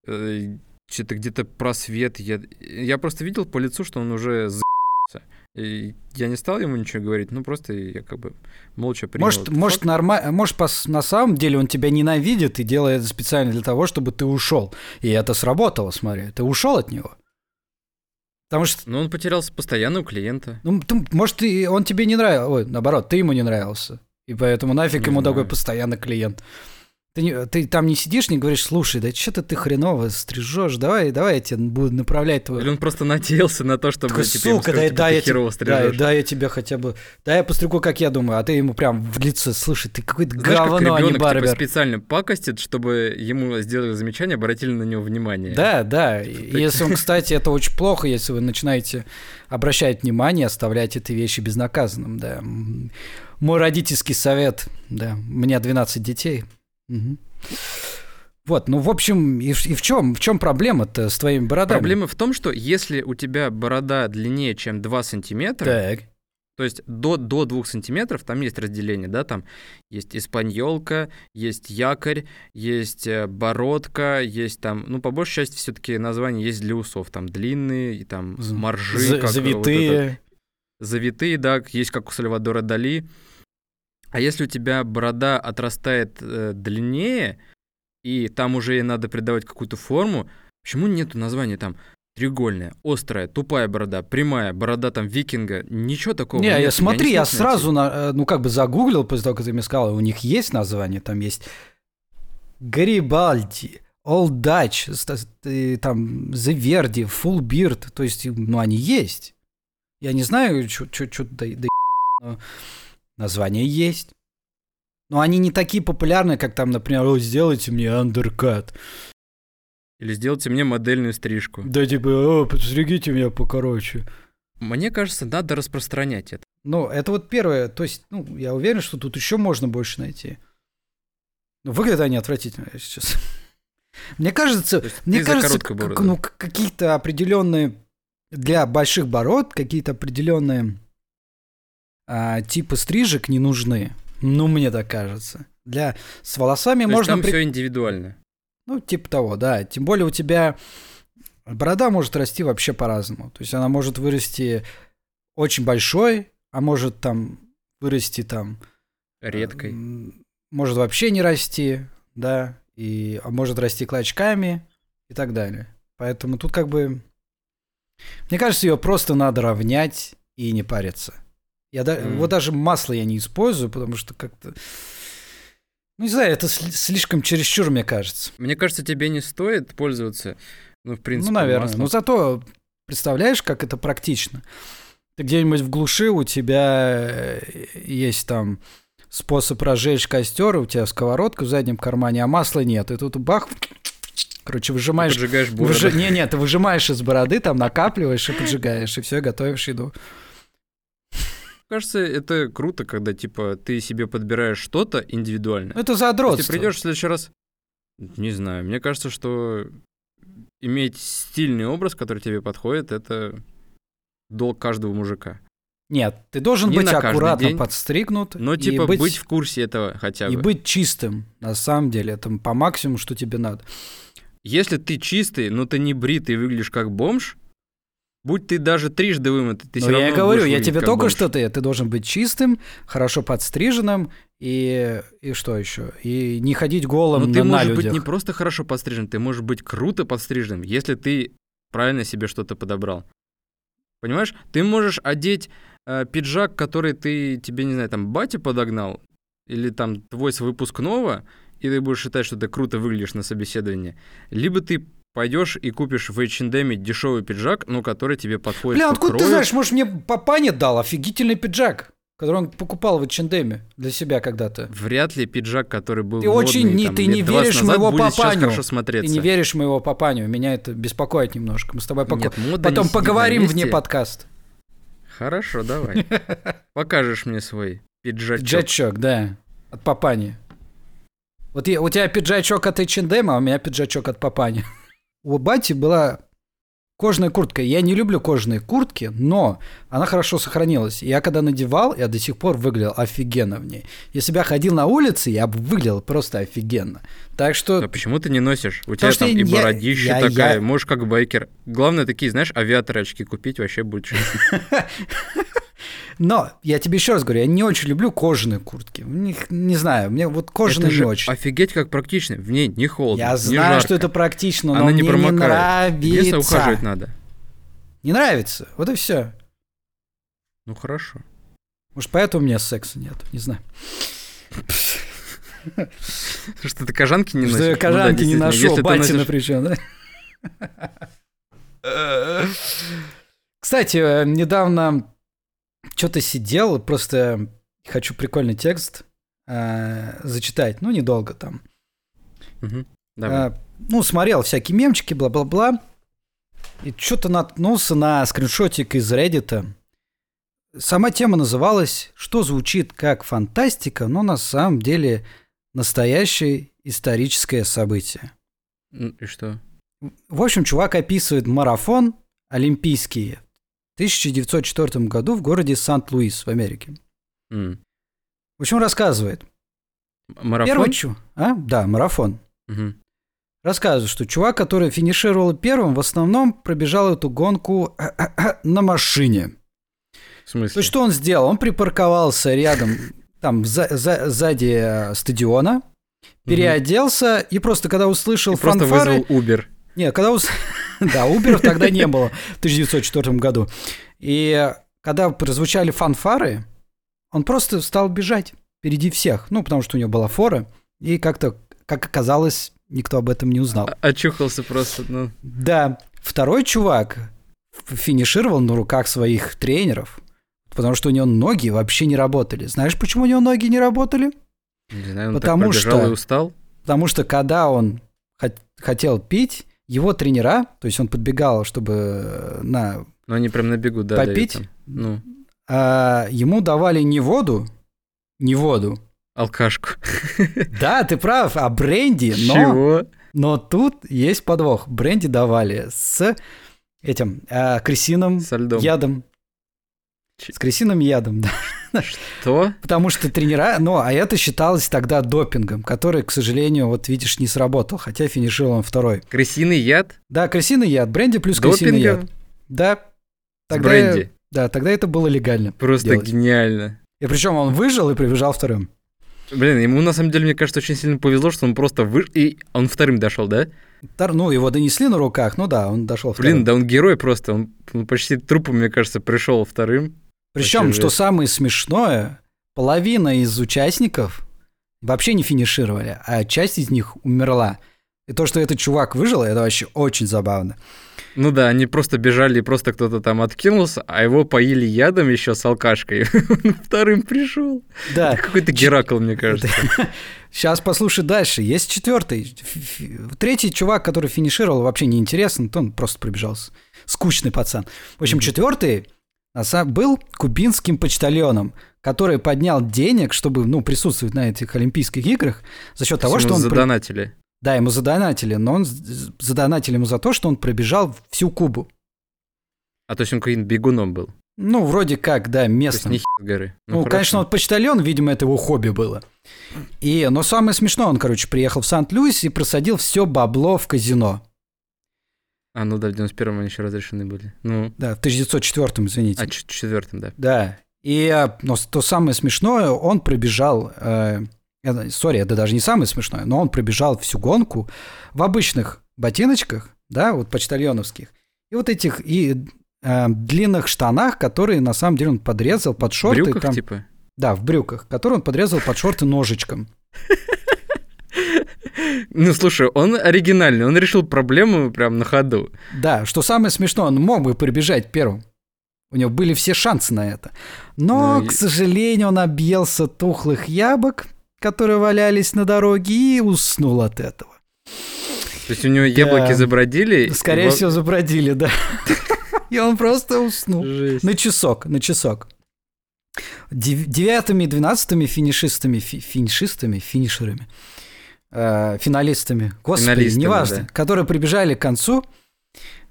э, что-то где-то просвет. Я, я просто видел по лицу, что он уже за***ся. И я не стал ему ничего говорить, ну просто я как бы молча принял. Может, может, норма... может пос- на самом деле он тебя ненавидит и делает это специально для того, чтобы ты ушел. И это сработало, смотри. Ты ушел от него. Потому что, Но он потерялся постоянного клиента. ну, ты- может, и он тебе не нравился. Ой, наоборот, ты ему не нравился. И поэтому нафиг Не ему знаю. такой постоянный клиент. Ты, не- ты там не сидишь, не говоришь, слушай, да что-то ты хреново стрижешь, давай, давай я тебя буду направлять твой... Или он просто надеялся на то, чтобы Такой, типа, ему сука, сказать, да, типа, да, я, херово тебе, да, да, я тебя хотя бы... Да, я постригу, как я думаю, а ты ему прям в лицо, слушай, ты какой-то Знаешь, как говно, а не типа, барбер. специально пакостит, чтобы ему сделали замечание, обратили на него внимание. Да, да. И Если он, кстати, это очень плохо, если вы начинаете обращать внимание, оставлять эти вещи безнаказанным, да. Мой родительский совет, да. У меня 12 детей. Вот, ну, в общем, и, в- и в чем, в чем проблема-то с твоими бородами? Проблема в том, что если у тебя борода длиннее, чем 2 сантиметра, Так. то есть до, до 2 сантиметров, там есть разделение, да, там есть испаньолка, есть якорь, есть э, бородка, есть там, ну, по большей части все-таки название есть для усов, там длинные, и там моржи, За- как вот завитые. этот- завитые, да, есть как у Сальвадора Дали. А если у тебя борода отрастает э, длиннее, и там уже ей надо придавать какую-то форму, почему нету названия там треугольная, острая, тупая борода, прямая, борода там викинга, ничего такого Не, нет. я смотри, я найти. сразу, на- э, ну, как бы загуглил после того, как ты мне сказал, у них есть название, там есть Гарибальди, Old Dutch, э, там The Verdi, Full Beard, то есть, ну, они есть. Я не знаю, что да, да, но название есть. Но они не такие популярные, как там, например, «О, сделайте мне андеркат. Или сделайте мне модельную стрижку. Да типа, о, подстригите меня покороче. Мне кажется, надо распространять это. Ну, это вот первое. То есть, ну, я уверен, что тут еще можно больше найти. Ну, выглядят они отвратительно сейчас. Мне кажется, мне кажется, как- ну, какие-то определенные для больших бород какие-то определенные а, типы стрижек не нужны. Ну, мне так кажется. Для с волосами То есть можно там при- все индивидуально. ну, типа того, да. Тем более у тебя борода может расти вообще по-разному. То есть она может вырасти очень большой, а может там вырасти там... Редкой. м, Может вообще не расти, да, и, а может расти клочками и так далее. Поэтому тут как бы... Мне кажется, ее просто надо равнять и не париться. Я да- Мгм. Вот даже масло я не использую, потому что как-то... Ну, не знаю, это сли- слишком чересчур, мне кажется. Мне кажется, тебе не стоит пользоваться, ну, в принципе, ну, наверное. маслом. Но зато представляешь, как это практично. Ты где-нибудь в глуши, у тебя э, есть там способ разжечь костер, у тебя сковородка в заднем кармане, а масла нет. И тут бах, короче, выжимаешь... Поджигаешь бороду. выжи- Не, не, ты выжимаешь из бороды, там накапливаешь и поджигаешь, и все, готовишь еду. Кажется, это круто, когда, типа, ты себе подбираешь что-то индивидуально. Ну, это Если задротство. придешь в следующий раз, не знаю, мне кажется, что иметь стильный образ, который тебе подходит, это долг каждого мужика. Нет, ты должен Не быть аккуратно день, подстригнут. Но, и типа, быть... быть в курсе этого хотя И бы. быть чистым, на самом деле, это по максимуму, что тебе надо. если ты чистый, но ты не бритый и выглядишь как бомж, будь ты даже трижды вымытый, ты Ну, все равно я говорю, я тебе только бомж. что ты, ты должен быть чистым, хорошо подстриженным и, и что еще? И не ходить голым Но на, ты на можешь быть людях. не просто хорошо подстрижен, ты можешь быть круто подстриженным, если ты правильно себе что-то подобрал. Понимаешь? Ты можешь одеть э, пиджак, который ты тебе, не знаю, там батя подогнал, или там твой с выпускного, и ты будешь считать, что ты круто выглядишь на собеседовании. Либо ты пойдешь и купишь в H&M дешевый пиджак, но который тебе подходит Бля, откуда ты крою. знаешь, может, мне папаня дал офигительный пиджак, который он покупал в H&M для себя когда-то. Вряд ли пиджак, который был Ты очень не- там, ты не 20 веришь назад, моего папаню. хорошо Ты смотреться. не веришь моего папаню, меня это беспокоит немножко. Мы с тобой поко- Нет, не потом на поговорим вне подкаста. Хорошо, давай. Покажешь мне свой пиджачок. Пиджачок, да, от папани. Вот я- у тебя пиджачок от H&M, а у меня пиджачок от папани. У бати была кожаная куртка. Я не люблю кожаные куртки, но она хорошо сохранилась. Я когда надевал, я до сих пор выглядел офигенно в ней. Если бы я ходил на улице, я бы выглядел просто офигенно. Так что А почему ты не носишь? У тебя что там и я- бородища я- такая, я- можешь как байкер. Главное, такие, знаешь, авиаторы очки купить вообще будет. Но я тебе еще раз говорю, я не очень люблю кожаные куртки. У них, не знаю, мне вот кожаные Это не очень. офигеть как практично. В ней не холодно, Я не знаю, жарко. что это практично, но Она не мне не промокает. Единственное, нравится. ухаживать надо. Не нравится. Вот и все. Ну хорошо. Может, поэтому у меня секса нет, не знаю. Что ты кожанки не Что носишь? я Ну кожанки не ношу, если батина причем, да? Кстати, э, недавно что-то сидел, просто хочу прикольный текст э, зачитать, ну, недолго там. Мгм. Давай. Э, ну, смотрел всякие мемчики, бла-бла-бла. И что-то наткнулся на скриншотик из Reddit. Сама тема называлась «Что звучит как фантастика, но на самом деле настоящее историческое событие». И что? В общем, чувак описывает марафон олимпийский 1904 году в городе Сант-Луис в Америке. М. В общем, рассказывает. Марафон? Первый чу... А? Да, марафон. Мгм. Рассказывает, что чувак, который финишировал первым, в основном пробежал эту гонку на машине. В смысле? То есть, что он сделал? Он припарковался рядом, там, за- за- сзади э, стадиона, переоделся и просто, когда услышал И просто фанфары... вызвал Uber. Нет, когда... ус- Да, Уберов тогда не было в 1904 году. И когда прозвучали фанфары, он просто стал бежать впереди всех. Ну, потому что у него была фора. И как-то, как оказалось, никто об этом не узнал. А- Очухался просто, ну. Да, второй чувак финишировал на руках своих тренеров, потому что у него ноги вообще не работали. Знаешь, почему у него ноги не работали? Не знаю, он Потому так что- и устал. Потому что когда он хот- хотел пить, его тренера, то есть он подбегал, чтобы э, на Ну, они прям на бегу, да, попить. Ну, а, ему давали не воду, не воду. алкашку. Да, ты прав, а бренди, но, Чего? но тут есть подвох. Бренди давали с этим а, крысиным Со льдом. ядом. С крысиным ядом, да. Что? Потому что тренера, ну, а это считалось тогда допингом, который, к сожалению, вот видишь, не сработал, хотя финишировал он второй. Крысиный яд? Да, крысиный яд, бренди плюс крысиный яд. Допингом? Да. Тогда, бренди? да, тогда это было легально. Просто делать. гениально. И причем он выжил и прибежал вторым. Блин, ему на самом деле, мне кажется, очень сильно повезло, что он просто вышел, и он вторым дошел, да? Тар- Ну, его донесли на руках, ну да, он дошел вторым. Блин, да он герой просто, он, он почти трупом, мне кажется, пришел вторым. Причем, что самое смешное, половина из участников вообще не финишировали, а часть из них умерла. И то, что этот чувак выжил, это вообще очень забавно. Ну да, они просто бежали, и просто кто-то там откинулся, а его поили ядом еще с алкашкой. Он вторым пришел. Да. Какой-то Геракл, мне кажется. Сейчас послушай дальше. Есть четвертый. Третий чувак, который финишировал, вообще не интересен, то он просто пробежался. Скучный пацан. В общем, четвертый был кубинским почтальоном, который поднял денег, чтобы ну, присутствовать на этих Олимпийских играх за счет того, что он... задонатили. Да, ему задонатили, но он задонатили ему за то, что он пробежал всю Кубу. А то есть он каким-то бегуном был. Ну, вроде как, да, То есть местным. не горы. Ну, хорошо. конечно, вот почтальон, видимо, это его хобби было. И, но самое смешное, он, короче, приехал в Сант-Луис и просадил все бабло в казино. А, ну да, в 91-м они еще разрешены были. Ну, Да, в 1904 извините. а ч- четвертым, да. Да. И э, но то самое смешное, он пробежал, э, это- сори, это даже не самое смешное, но он пробежал всю гонку в обычных ботиночках, да, вот почтальоновских, и вот этих и э, длинных штанах, которые на самом деле он подрезал под В шорты. брюках, там, типа? Да, в брюках, которые он подрезал под шорты ножичком. Ну, слушай, он оригинальный, он решил проблему прям на ходу. Да, что самое смешное, он мог бы прибежать первым. У него были все шансы на это. Но, Ну, к сожалению, он объелся тухлых яблок, которые валялись на дороге, и уснул от этого. То есть у него яблоки Да. забродили. Скорее его- всего, забродили, да. И он просто уснул. Жесть. На часок, на часок. Дев- Девятыми и двенадцатыми финишистами, фи- финишистами, финишерами, э, финалистами, господи, Финалистами, неважно, да. которые прибежали к концу,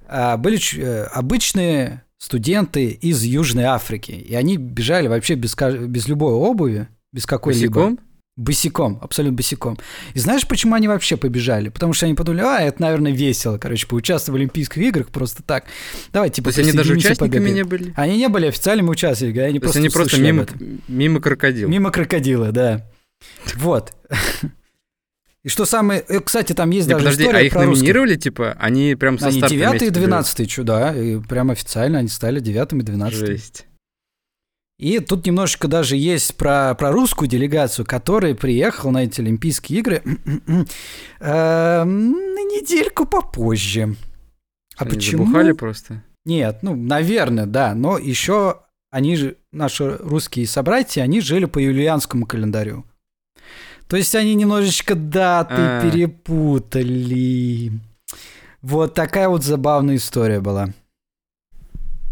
а, были э, обычные студенты из Южной Африки. И они бежали вообще без, без любой обуви, без какой-либо. Босиком? Босиком, абсолютно босиком. И знаешь, почему они вообще побежали? Потому что они подумали, а, это, наверное, весело, короче, поучаствовать в Олимпийских играх просто так. Давай, типа, То есть они даже участниками побегаем». не были? Они не были официальными участниками, они То просто они просто мимо, мимо крокодил. Мимо крокодила, да. Вот. И что самое... э, Кстати, там есть Не, даже подожди, история а их про русских. номинировали, типа, они прям Они состав 9 и вместе 12 чуда, и прям официально они стали 9 и берут? 12 Жесть. И тут немножечко даже есть про, про русскую делегацию, которая приехала на эти Олимпийские игры э, на недельку попозже. А Они почему? забухали просто? Нет, ну, наверное, да. Но еще они же, наши русские собратья, они жили по юлианскому календарю. То есть они немножечко даты А. перепутали. Вот такая вот забавная история была.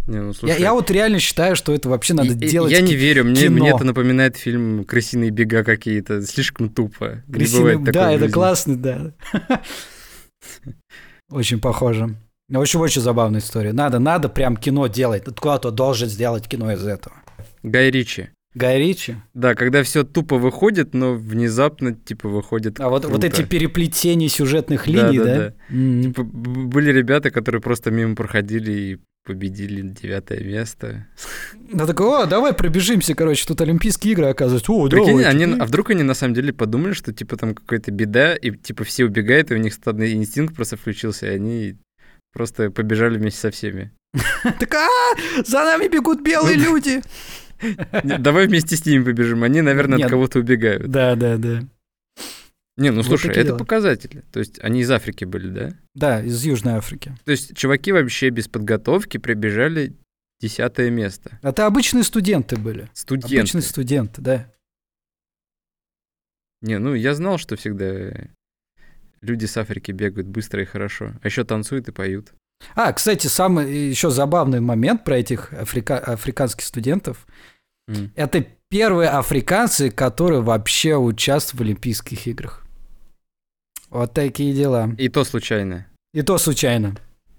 Не, ну, Я, слушай, я вот реально считаю, что это вообще надо и- делать. Я не верю, мне, кино. мне это напоминает фильм «Крысиные бега» какие-то. Слишком тупо. Не бывает такого Да, это классно, да. Очень похоже. Очень-очень забавная история. Надо, надо прям кино делать. Кто-то должен сделать кино из этого. Гай Ричи. Гай Ричи. Да, когда все тупо выходит, но внезапно, типа, выходит А вот, вот круто. эти переплетения сюжетных Да, линий, да, да? да. М. Типа, б- были ребята, которые просто мимо проходили и победили девятое место. Я такой, о, давай пробежимся, короче, тут Олимпийские игры, оказывается. О, Прикинь, давай, они, а вдруг они на самом деле подумали, что типа там какая-то беда, и типа все убегают, и у них стадный инстинкт просто включился, и они просто побежали вместе со всеми. Так, а, за нами бегут белые Ну, люди. Давай вместе с ними побежим. Они, наверное, Нет. от кого-то убегают. Да, да, да. Не, ну Вот слушай, это дела. показатели. То есть они из Африки были, да? Да, из Южной Африки. То есть чуваки вообще без подготовки прибежали десятое место. Это обычные студенты были. Студенты. Обычные студенты, да. Не, ну я знал, что всегда люди с Африки бегают быстро и хорошо. А еще танцуют и поют. А, кстати, самый еще забавный момент про этих африка- африканских студентов. М. Это первые африканцы, которые вообще участвовали в Олимпийских играх. Вот такие дела. И то случайно. И то случайно.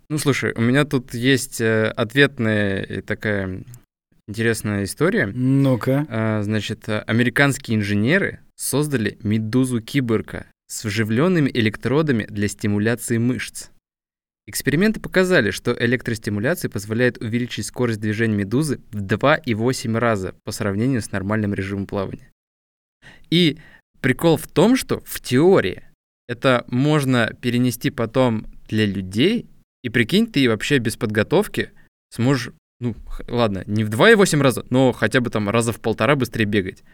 Ну, слушай, у меня тут есть э, ответная э, такая интересная история. Ну-ка. А, Значит, э, американские инженеры создали медузу киборга с вживленными электродами для стимуляции мышц. Эксперименты показали, что электростимуляция позволяет увеличить скорость движения медузы в 2,8 раза по сравнению с нормальным режимом плавания. И прикол в том, что в теории это можно перенести потом для людей, и прикинь, ты вообще без подготовки сможешь, ну, ладно, не в 2,8 раза, но хотя бы там раза в полтора быстрее бегать.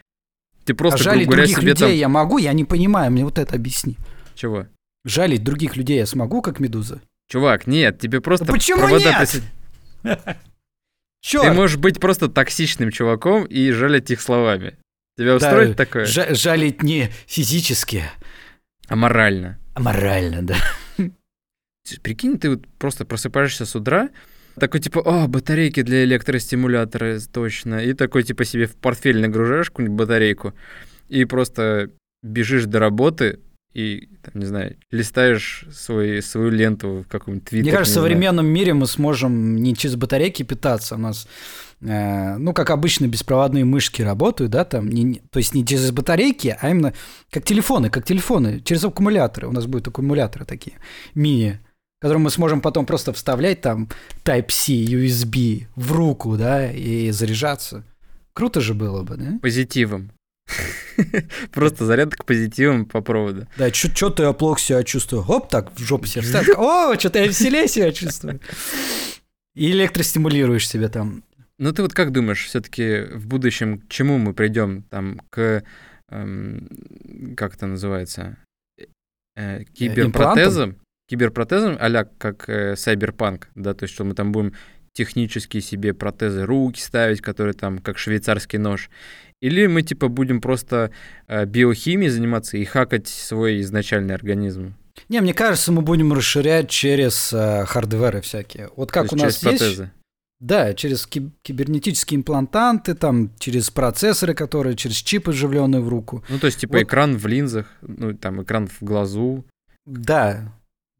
Ты просто, а жалить грубо говоря, других себе людей там... я могу? Я не понимаю, мне вот это объясни. Чего? Жалить других людей я смогу, как медуза? Чувак, нет, тебе просто Да почему провода нет? Чёрт! Ты можешь быть просто токсичным чуваком и жалить их словами. Тебя Да, устроит такое? жа- жалить не физически, А морально? а морально, да. Прикинь, ты вот просто просыпаешься с утра, такой типа, о, батарейки для электростимулятора, точно. И такой типа себе в портфель нагружаешь какую-нибудь батарейку и просто бежишь до работы и, там, не знаю, листаешь свой, свою ленту в каком-нибудь твиттере. Мне кажется, в знаю. современном мире мы сможем не через батарейки питаться. У нас, э, ну, как обычно, беспроводные мышки работают, да, там, не- то есть не через батарейки, а именно как телефоны, как телефоны, через аккумуляторы. У нас будут аккумуляторы такие, мини, которые мы сможем потом просто вставлять там Type-C, USB в руку, да, и заряжаться. Круто же было бы, да? Позитивом. Просто зарядка позитивом по проводу. Да, что-то я плохо себя чувствую. Оп, так, в жопу себе вставь. О, что-то я веселее себя чувствую. И электростимулируешь себя там. Ну ты вот как думаешь, все-таки в будущем к чему мы придем? Там к эм, как это называется? Э, киберпротезам? Киберпротезам, а как э, сайберпанк, да, то есть что мы там будем технические себе протезы руки ставить, которые там как швейцарский нож. Или мы типа будем просто э, биохимией заниматься и хакать свой изначальный организм. Не, мне кажется, мы будем расширять через э, хардверы всякие. Вот как у нас через есть... протезы. Да, через ки- кибернетические имплантанты, там, через процессоры, которые, через чипы, вживленные в руку. Ну, то есть, типа, Вот. экран в линзах, ну, там, экран в глазу. Да,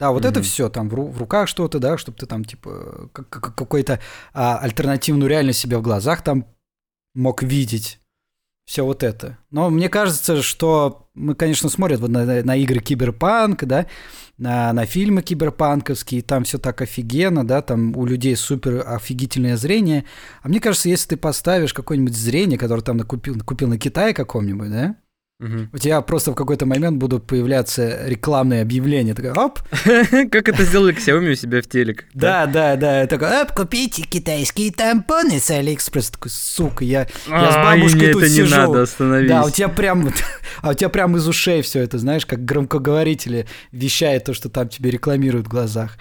да, вот это Мгм. все, там в, ру- в руках что-то, да, чтобы ты там, типа, как- как- какой-то а, альтернативную реальность себя в глазах там мог видеть. Все вот это. Но мне кажется, что мы, конечно, смотрим вот на, на игры Киберпанк, да, на, на фильмы киберпанковские, там все так офигенно, да, там у людей супер офигительное зрение. А мне кажется, если ты поставишь какое-нибудь зрение, которое там накупил, купил на Китае каком-нибудь, да, Мгм. у тебя просто в какой-то момент будут появляться рекламные объявления. Такая, оп, Как это сделали Xiaomi у себя в телек. Да, да, да. Такой, оп, купите китайские тампоны с Алиэкспресс. Такой, сука, я, с бабушкой тут это не сижу. надо, остановись. Да, у тебя прям, а у тебя прям из ушей все это, знаешь, как громкоговорители вещает то, что там тебе рекламируют в глазах.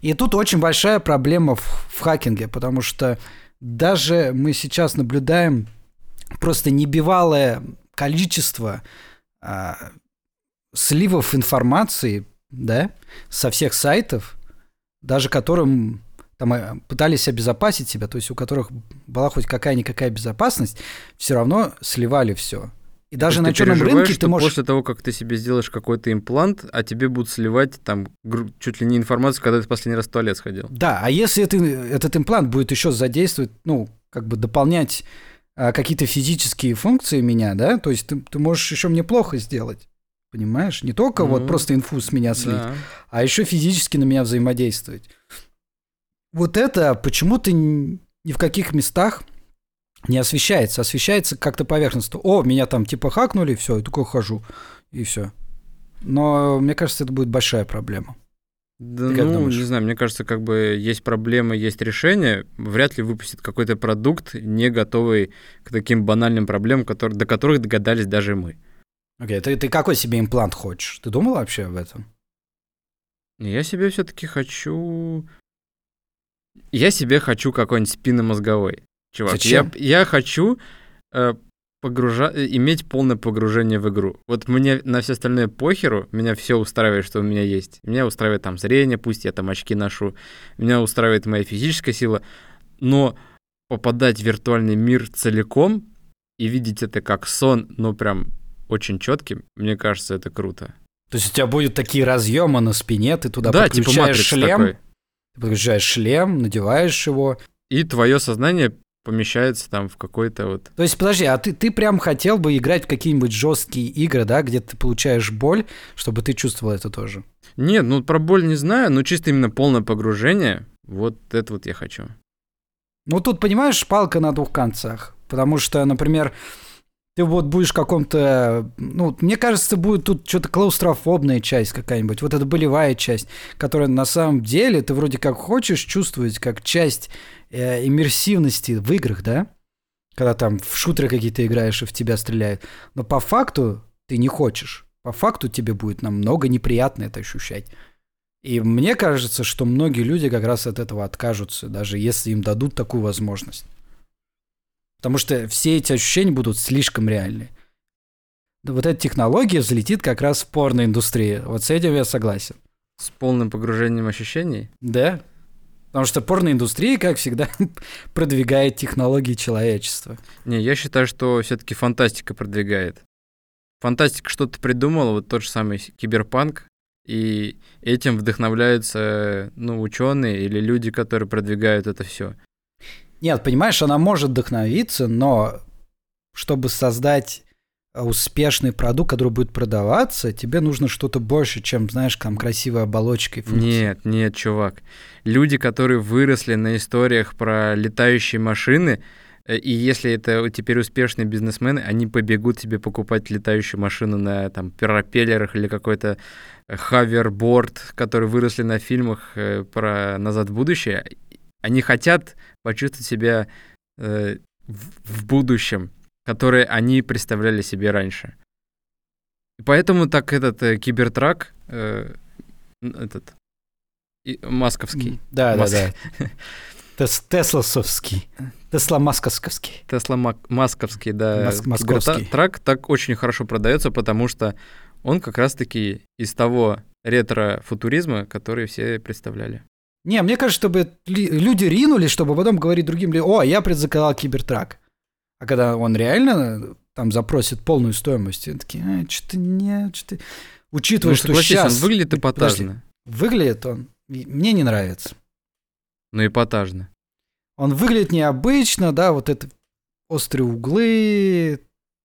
И тут очень большая проблема в, в хакинге, потому что даже мы сейчас наблюдаем просто небивалое количество а, сливов информации, да, со всех сайтов, даже которым там э, пытались обезопасить себя, то есть у которых была хоть какая-никакая безопасность, все равно сливали все. И даже То на ты черном рынке ты можешь... после того, как ты себе сделаешь какой-то имплант, а тебе будут сливать там чуть ли не информацию, когда ты последний раз в туалет сходил. Да, а если это, этот имплант будет еще задействовать, ну, как бы дополнять какие-то физические функции меня, да, то есть ты, ты можешь еще мне плохо сделать, понимаешь? Не только вот Ну, просто инфу с меня слить, Да. а еще физически на меня взаимодействовать. Вот это почему-то ни в каких местах не освещается. Освещается как-то поверхностно. О, меня там типа хакнули, все, и такой хожу, и все. Но мне кажется, это будет большая проблема. Да, Ты ну, думаешь? не знаю, мне кажется, как бы есть проблемы, есть решения. Вряд ли выпустят какой-то продукт, не готовый к таким банальным проблемам, которые, до которых догадались даже мы. Окей, ты, ты какой себе имплант хочешь? Ты думал вообще об этом? Я себе все-таки хочу... Я себе хочу какой-нибудь спинномозговой. Чувак, Зачем? Я, я хочу э, погружа... э, иметь полное погружение в игру. Вот мне на все остальное похеру, меня все устраивает, что у меня есть. Меня устраивает там зрение, пусть я там очки ношу. Меня устраивает моя физическая сила. Но попадать в виртуальный мир целиком и видеть это как сон, ну прям очень четким, мне кажется, это круто. То есть у тебя будут такие разъемы на спине, ты туда да, типа подключаешь матрица шлем, такой. ты подключаешь шлем, надеваешь его. И твое сознание помещается там в какой-то вот... То есть, подожди, а ты, ты прям хотел бы играть в какие-нибудь жесткие игры, да, где ты получаешь боль, чтобы ты чувствовал это тоже? Нет, ну про боль не знаю, но чисто именно полное погружение, вот это вот я хочу. Ну, тут, понимаешь, палка на двух концах. Потому что, например, ты вот будешь в каком-то... Ну, мне кажется, будет тут что-то клаустрофобная часть какая-нибудь, вот эта болевая часть, которая на самом деле ты вроде как хочешь чувствовать как часть э, иммерсивности в играх, да? Когда там в шутеры какие-то играешь и в тебя стреляют. Но по факту ты не хочешь. По факту тебе будет намного неприятно это ощущать. И мне кажется, что многие люди как раз от этого откажутся, даже если им дадут такую возможность. Потому что все эти ощущения будут слишком реальны. Да Вот эта технология взлетит как раз в порноиндустрии. Вот с этим я согласен. С полным погружением ощущений. Да? Потому что порноиндустрия, как всегда, продвигает технологии человечества. Не, я считаю, что все-таки фантастика продвигает. фантастика что-то придумала, вот тот же самый киберпанк, и этим вдохновляются, ну, ученые или люди, которые продвигают это все. Нет, понимаешь, она может вдохновиться, но чтобы создать успешный продукт, который будет продаваться, тебе нужно что-то больше, чем, знаешь, там красивая оболочка и функции. Нет, нет, чувак. Люди, которые выросли на историях про летающие машины, э, и если это теперь успешные бизнесмены, они побегут тебе покупать летающую машину на там пропеллерах или какой-то хаверборд, которые выросли на фильмах э, про «Назад в будущее». Они хотят почувствовать себя э, в, в будущем, которые они представляли себе раньше. И поэтому так этот э, кибертрак, э, этот и, масковский. Да, Маск- да, да. Тес-. Тесла-масковский. Тесла Мак- масковский, да. Моск- московский. Кибертрак так очень хорошо продается, потому что он как раз-таки из того ретро-футуризма, который все представляли. Не, мне кажется, чтобы люди ринулись, чтобы потом говорить другим людям, о, я предзаказал кибертрак. А когда он реально там запросит полную стоимость, они такие, а, что-то нет, что-то... Учитывая, Ну, что сейчас... он выглядит Подожди. эпатажно. Выглядит он... и- Мне не нравится. Ну, эпатажно. Он выглядит необычно, да, вот это острые углы,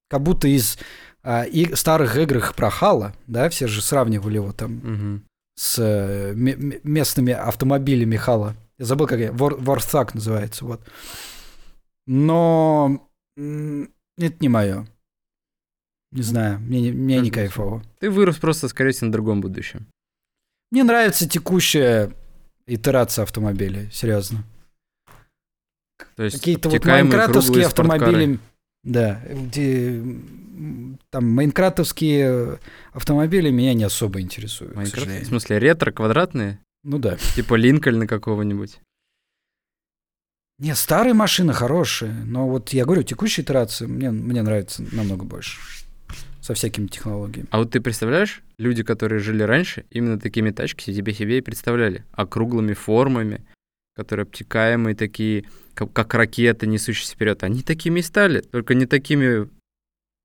как будто из а, и старых игр про Хала, да, все же сравнивали его там Мгм. с э, ме- местными автомобилями Хала. Я забыл, как я, Вор, Warthog называется, вот. Но м, это не мое. Не знаю, мне, не- мне не кайфово. Ты вырос просто, скорее всего, на другом будущем. Мне нравится текущая итерация автомобилей, серьезно. То есть Какие-то вот майнкратовские спорткары. автомобили. Да, где, там майнкратовские автомобили меня не особо интересуют, Майнкрафт? В смысле, ретро, квадратные? Ну да. Типа Линкольна какого-нибудь? Не, старые машины хорошие, но вот я говорю, текущая итерация мне, мне нравится намного больше. Со всякими технологиями. А вот ты представляешь, люди, которые жили раньше, именно такими тачки себе себе и представляли. Округлыми формами, которые обтекаемые такие, как, как ракеты, несущиеся вперед. Они такими и стали, только не такими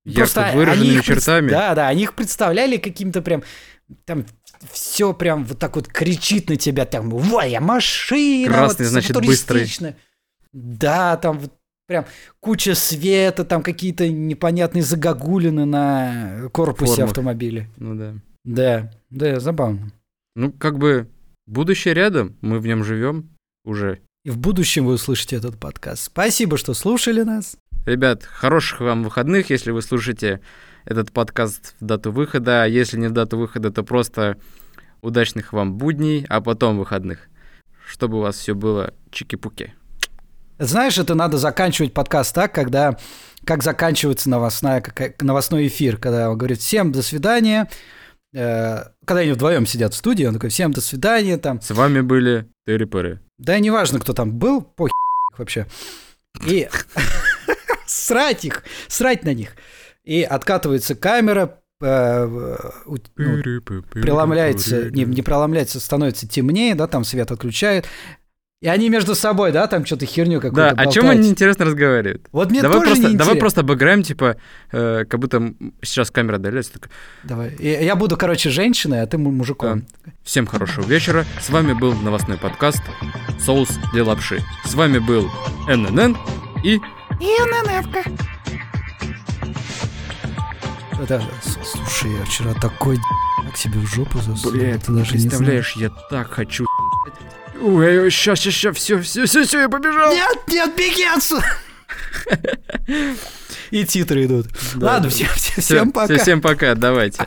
Просто ярко они выраженными пред- чертами. Да, да, они их представляли каким-то прям... Там все прям вот так вот кричит на тебя, там, вот я машина, Красный, вот, значит, быстрый. Футуристичная». Да, там прям куча света, там какие-то непонятные загогулины на корпусе Формах. автомобиля. Ну да. Да, да, забавно. Ну, как бы будущее рядом, мы в нем живем уже. И в будущем вы услышите этот подкаст. Спасибо, что слушали нас. Ребят, хороших вам выходных, если вы слушаете этот подкаст в дату выхода. А если не в дату выхода, то просто удачных вам будней, а потом выходных. Чтобы у вас все было чики-пуки. Знаешь, это надо заканчивать подкаст так, когда как заканчивается новостная, какая- новостной эфир, когда он говорит всем до свидания, Э, когда они вдвоем сидят в студии, он такой всем до свидания, там, С вами были Тыры-пыры. да неважно, кто там был, похер вообще. И срать их, срать на них. И откатывается камера, э, ну, преломляется, не, не преломляется, становится темнее, да, там свет отключают. И они между собой, да, там что-то херню Да, какую-то о чем болтают. они интересно разговаривают? Вот мне давай, тоже просто, не давай просто обыграем, типа, э, как будто сейчас камера отдаляется. так, Давай. Я, я буду, короче, женщиной, а ты му- мужиком. Всем хорошего вечера. С вами был новостной подкаст «Соус для лапши». С вами был ННН и... Это, с- слушай, я вчера такой к себе в жопу засунул. Блядь, ты даже не представляешь, я так хочу... Ой, сейчас, сейчас, сейчас, все, все, все, все, я побежал. Нет, нет, беги отсюда! И титры идут. Да, Ладно, да. всем, всем, всем пока. Всем пока, давайте.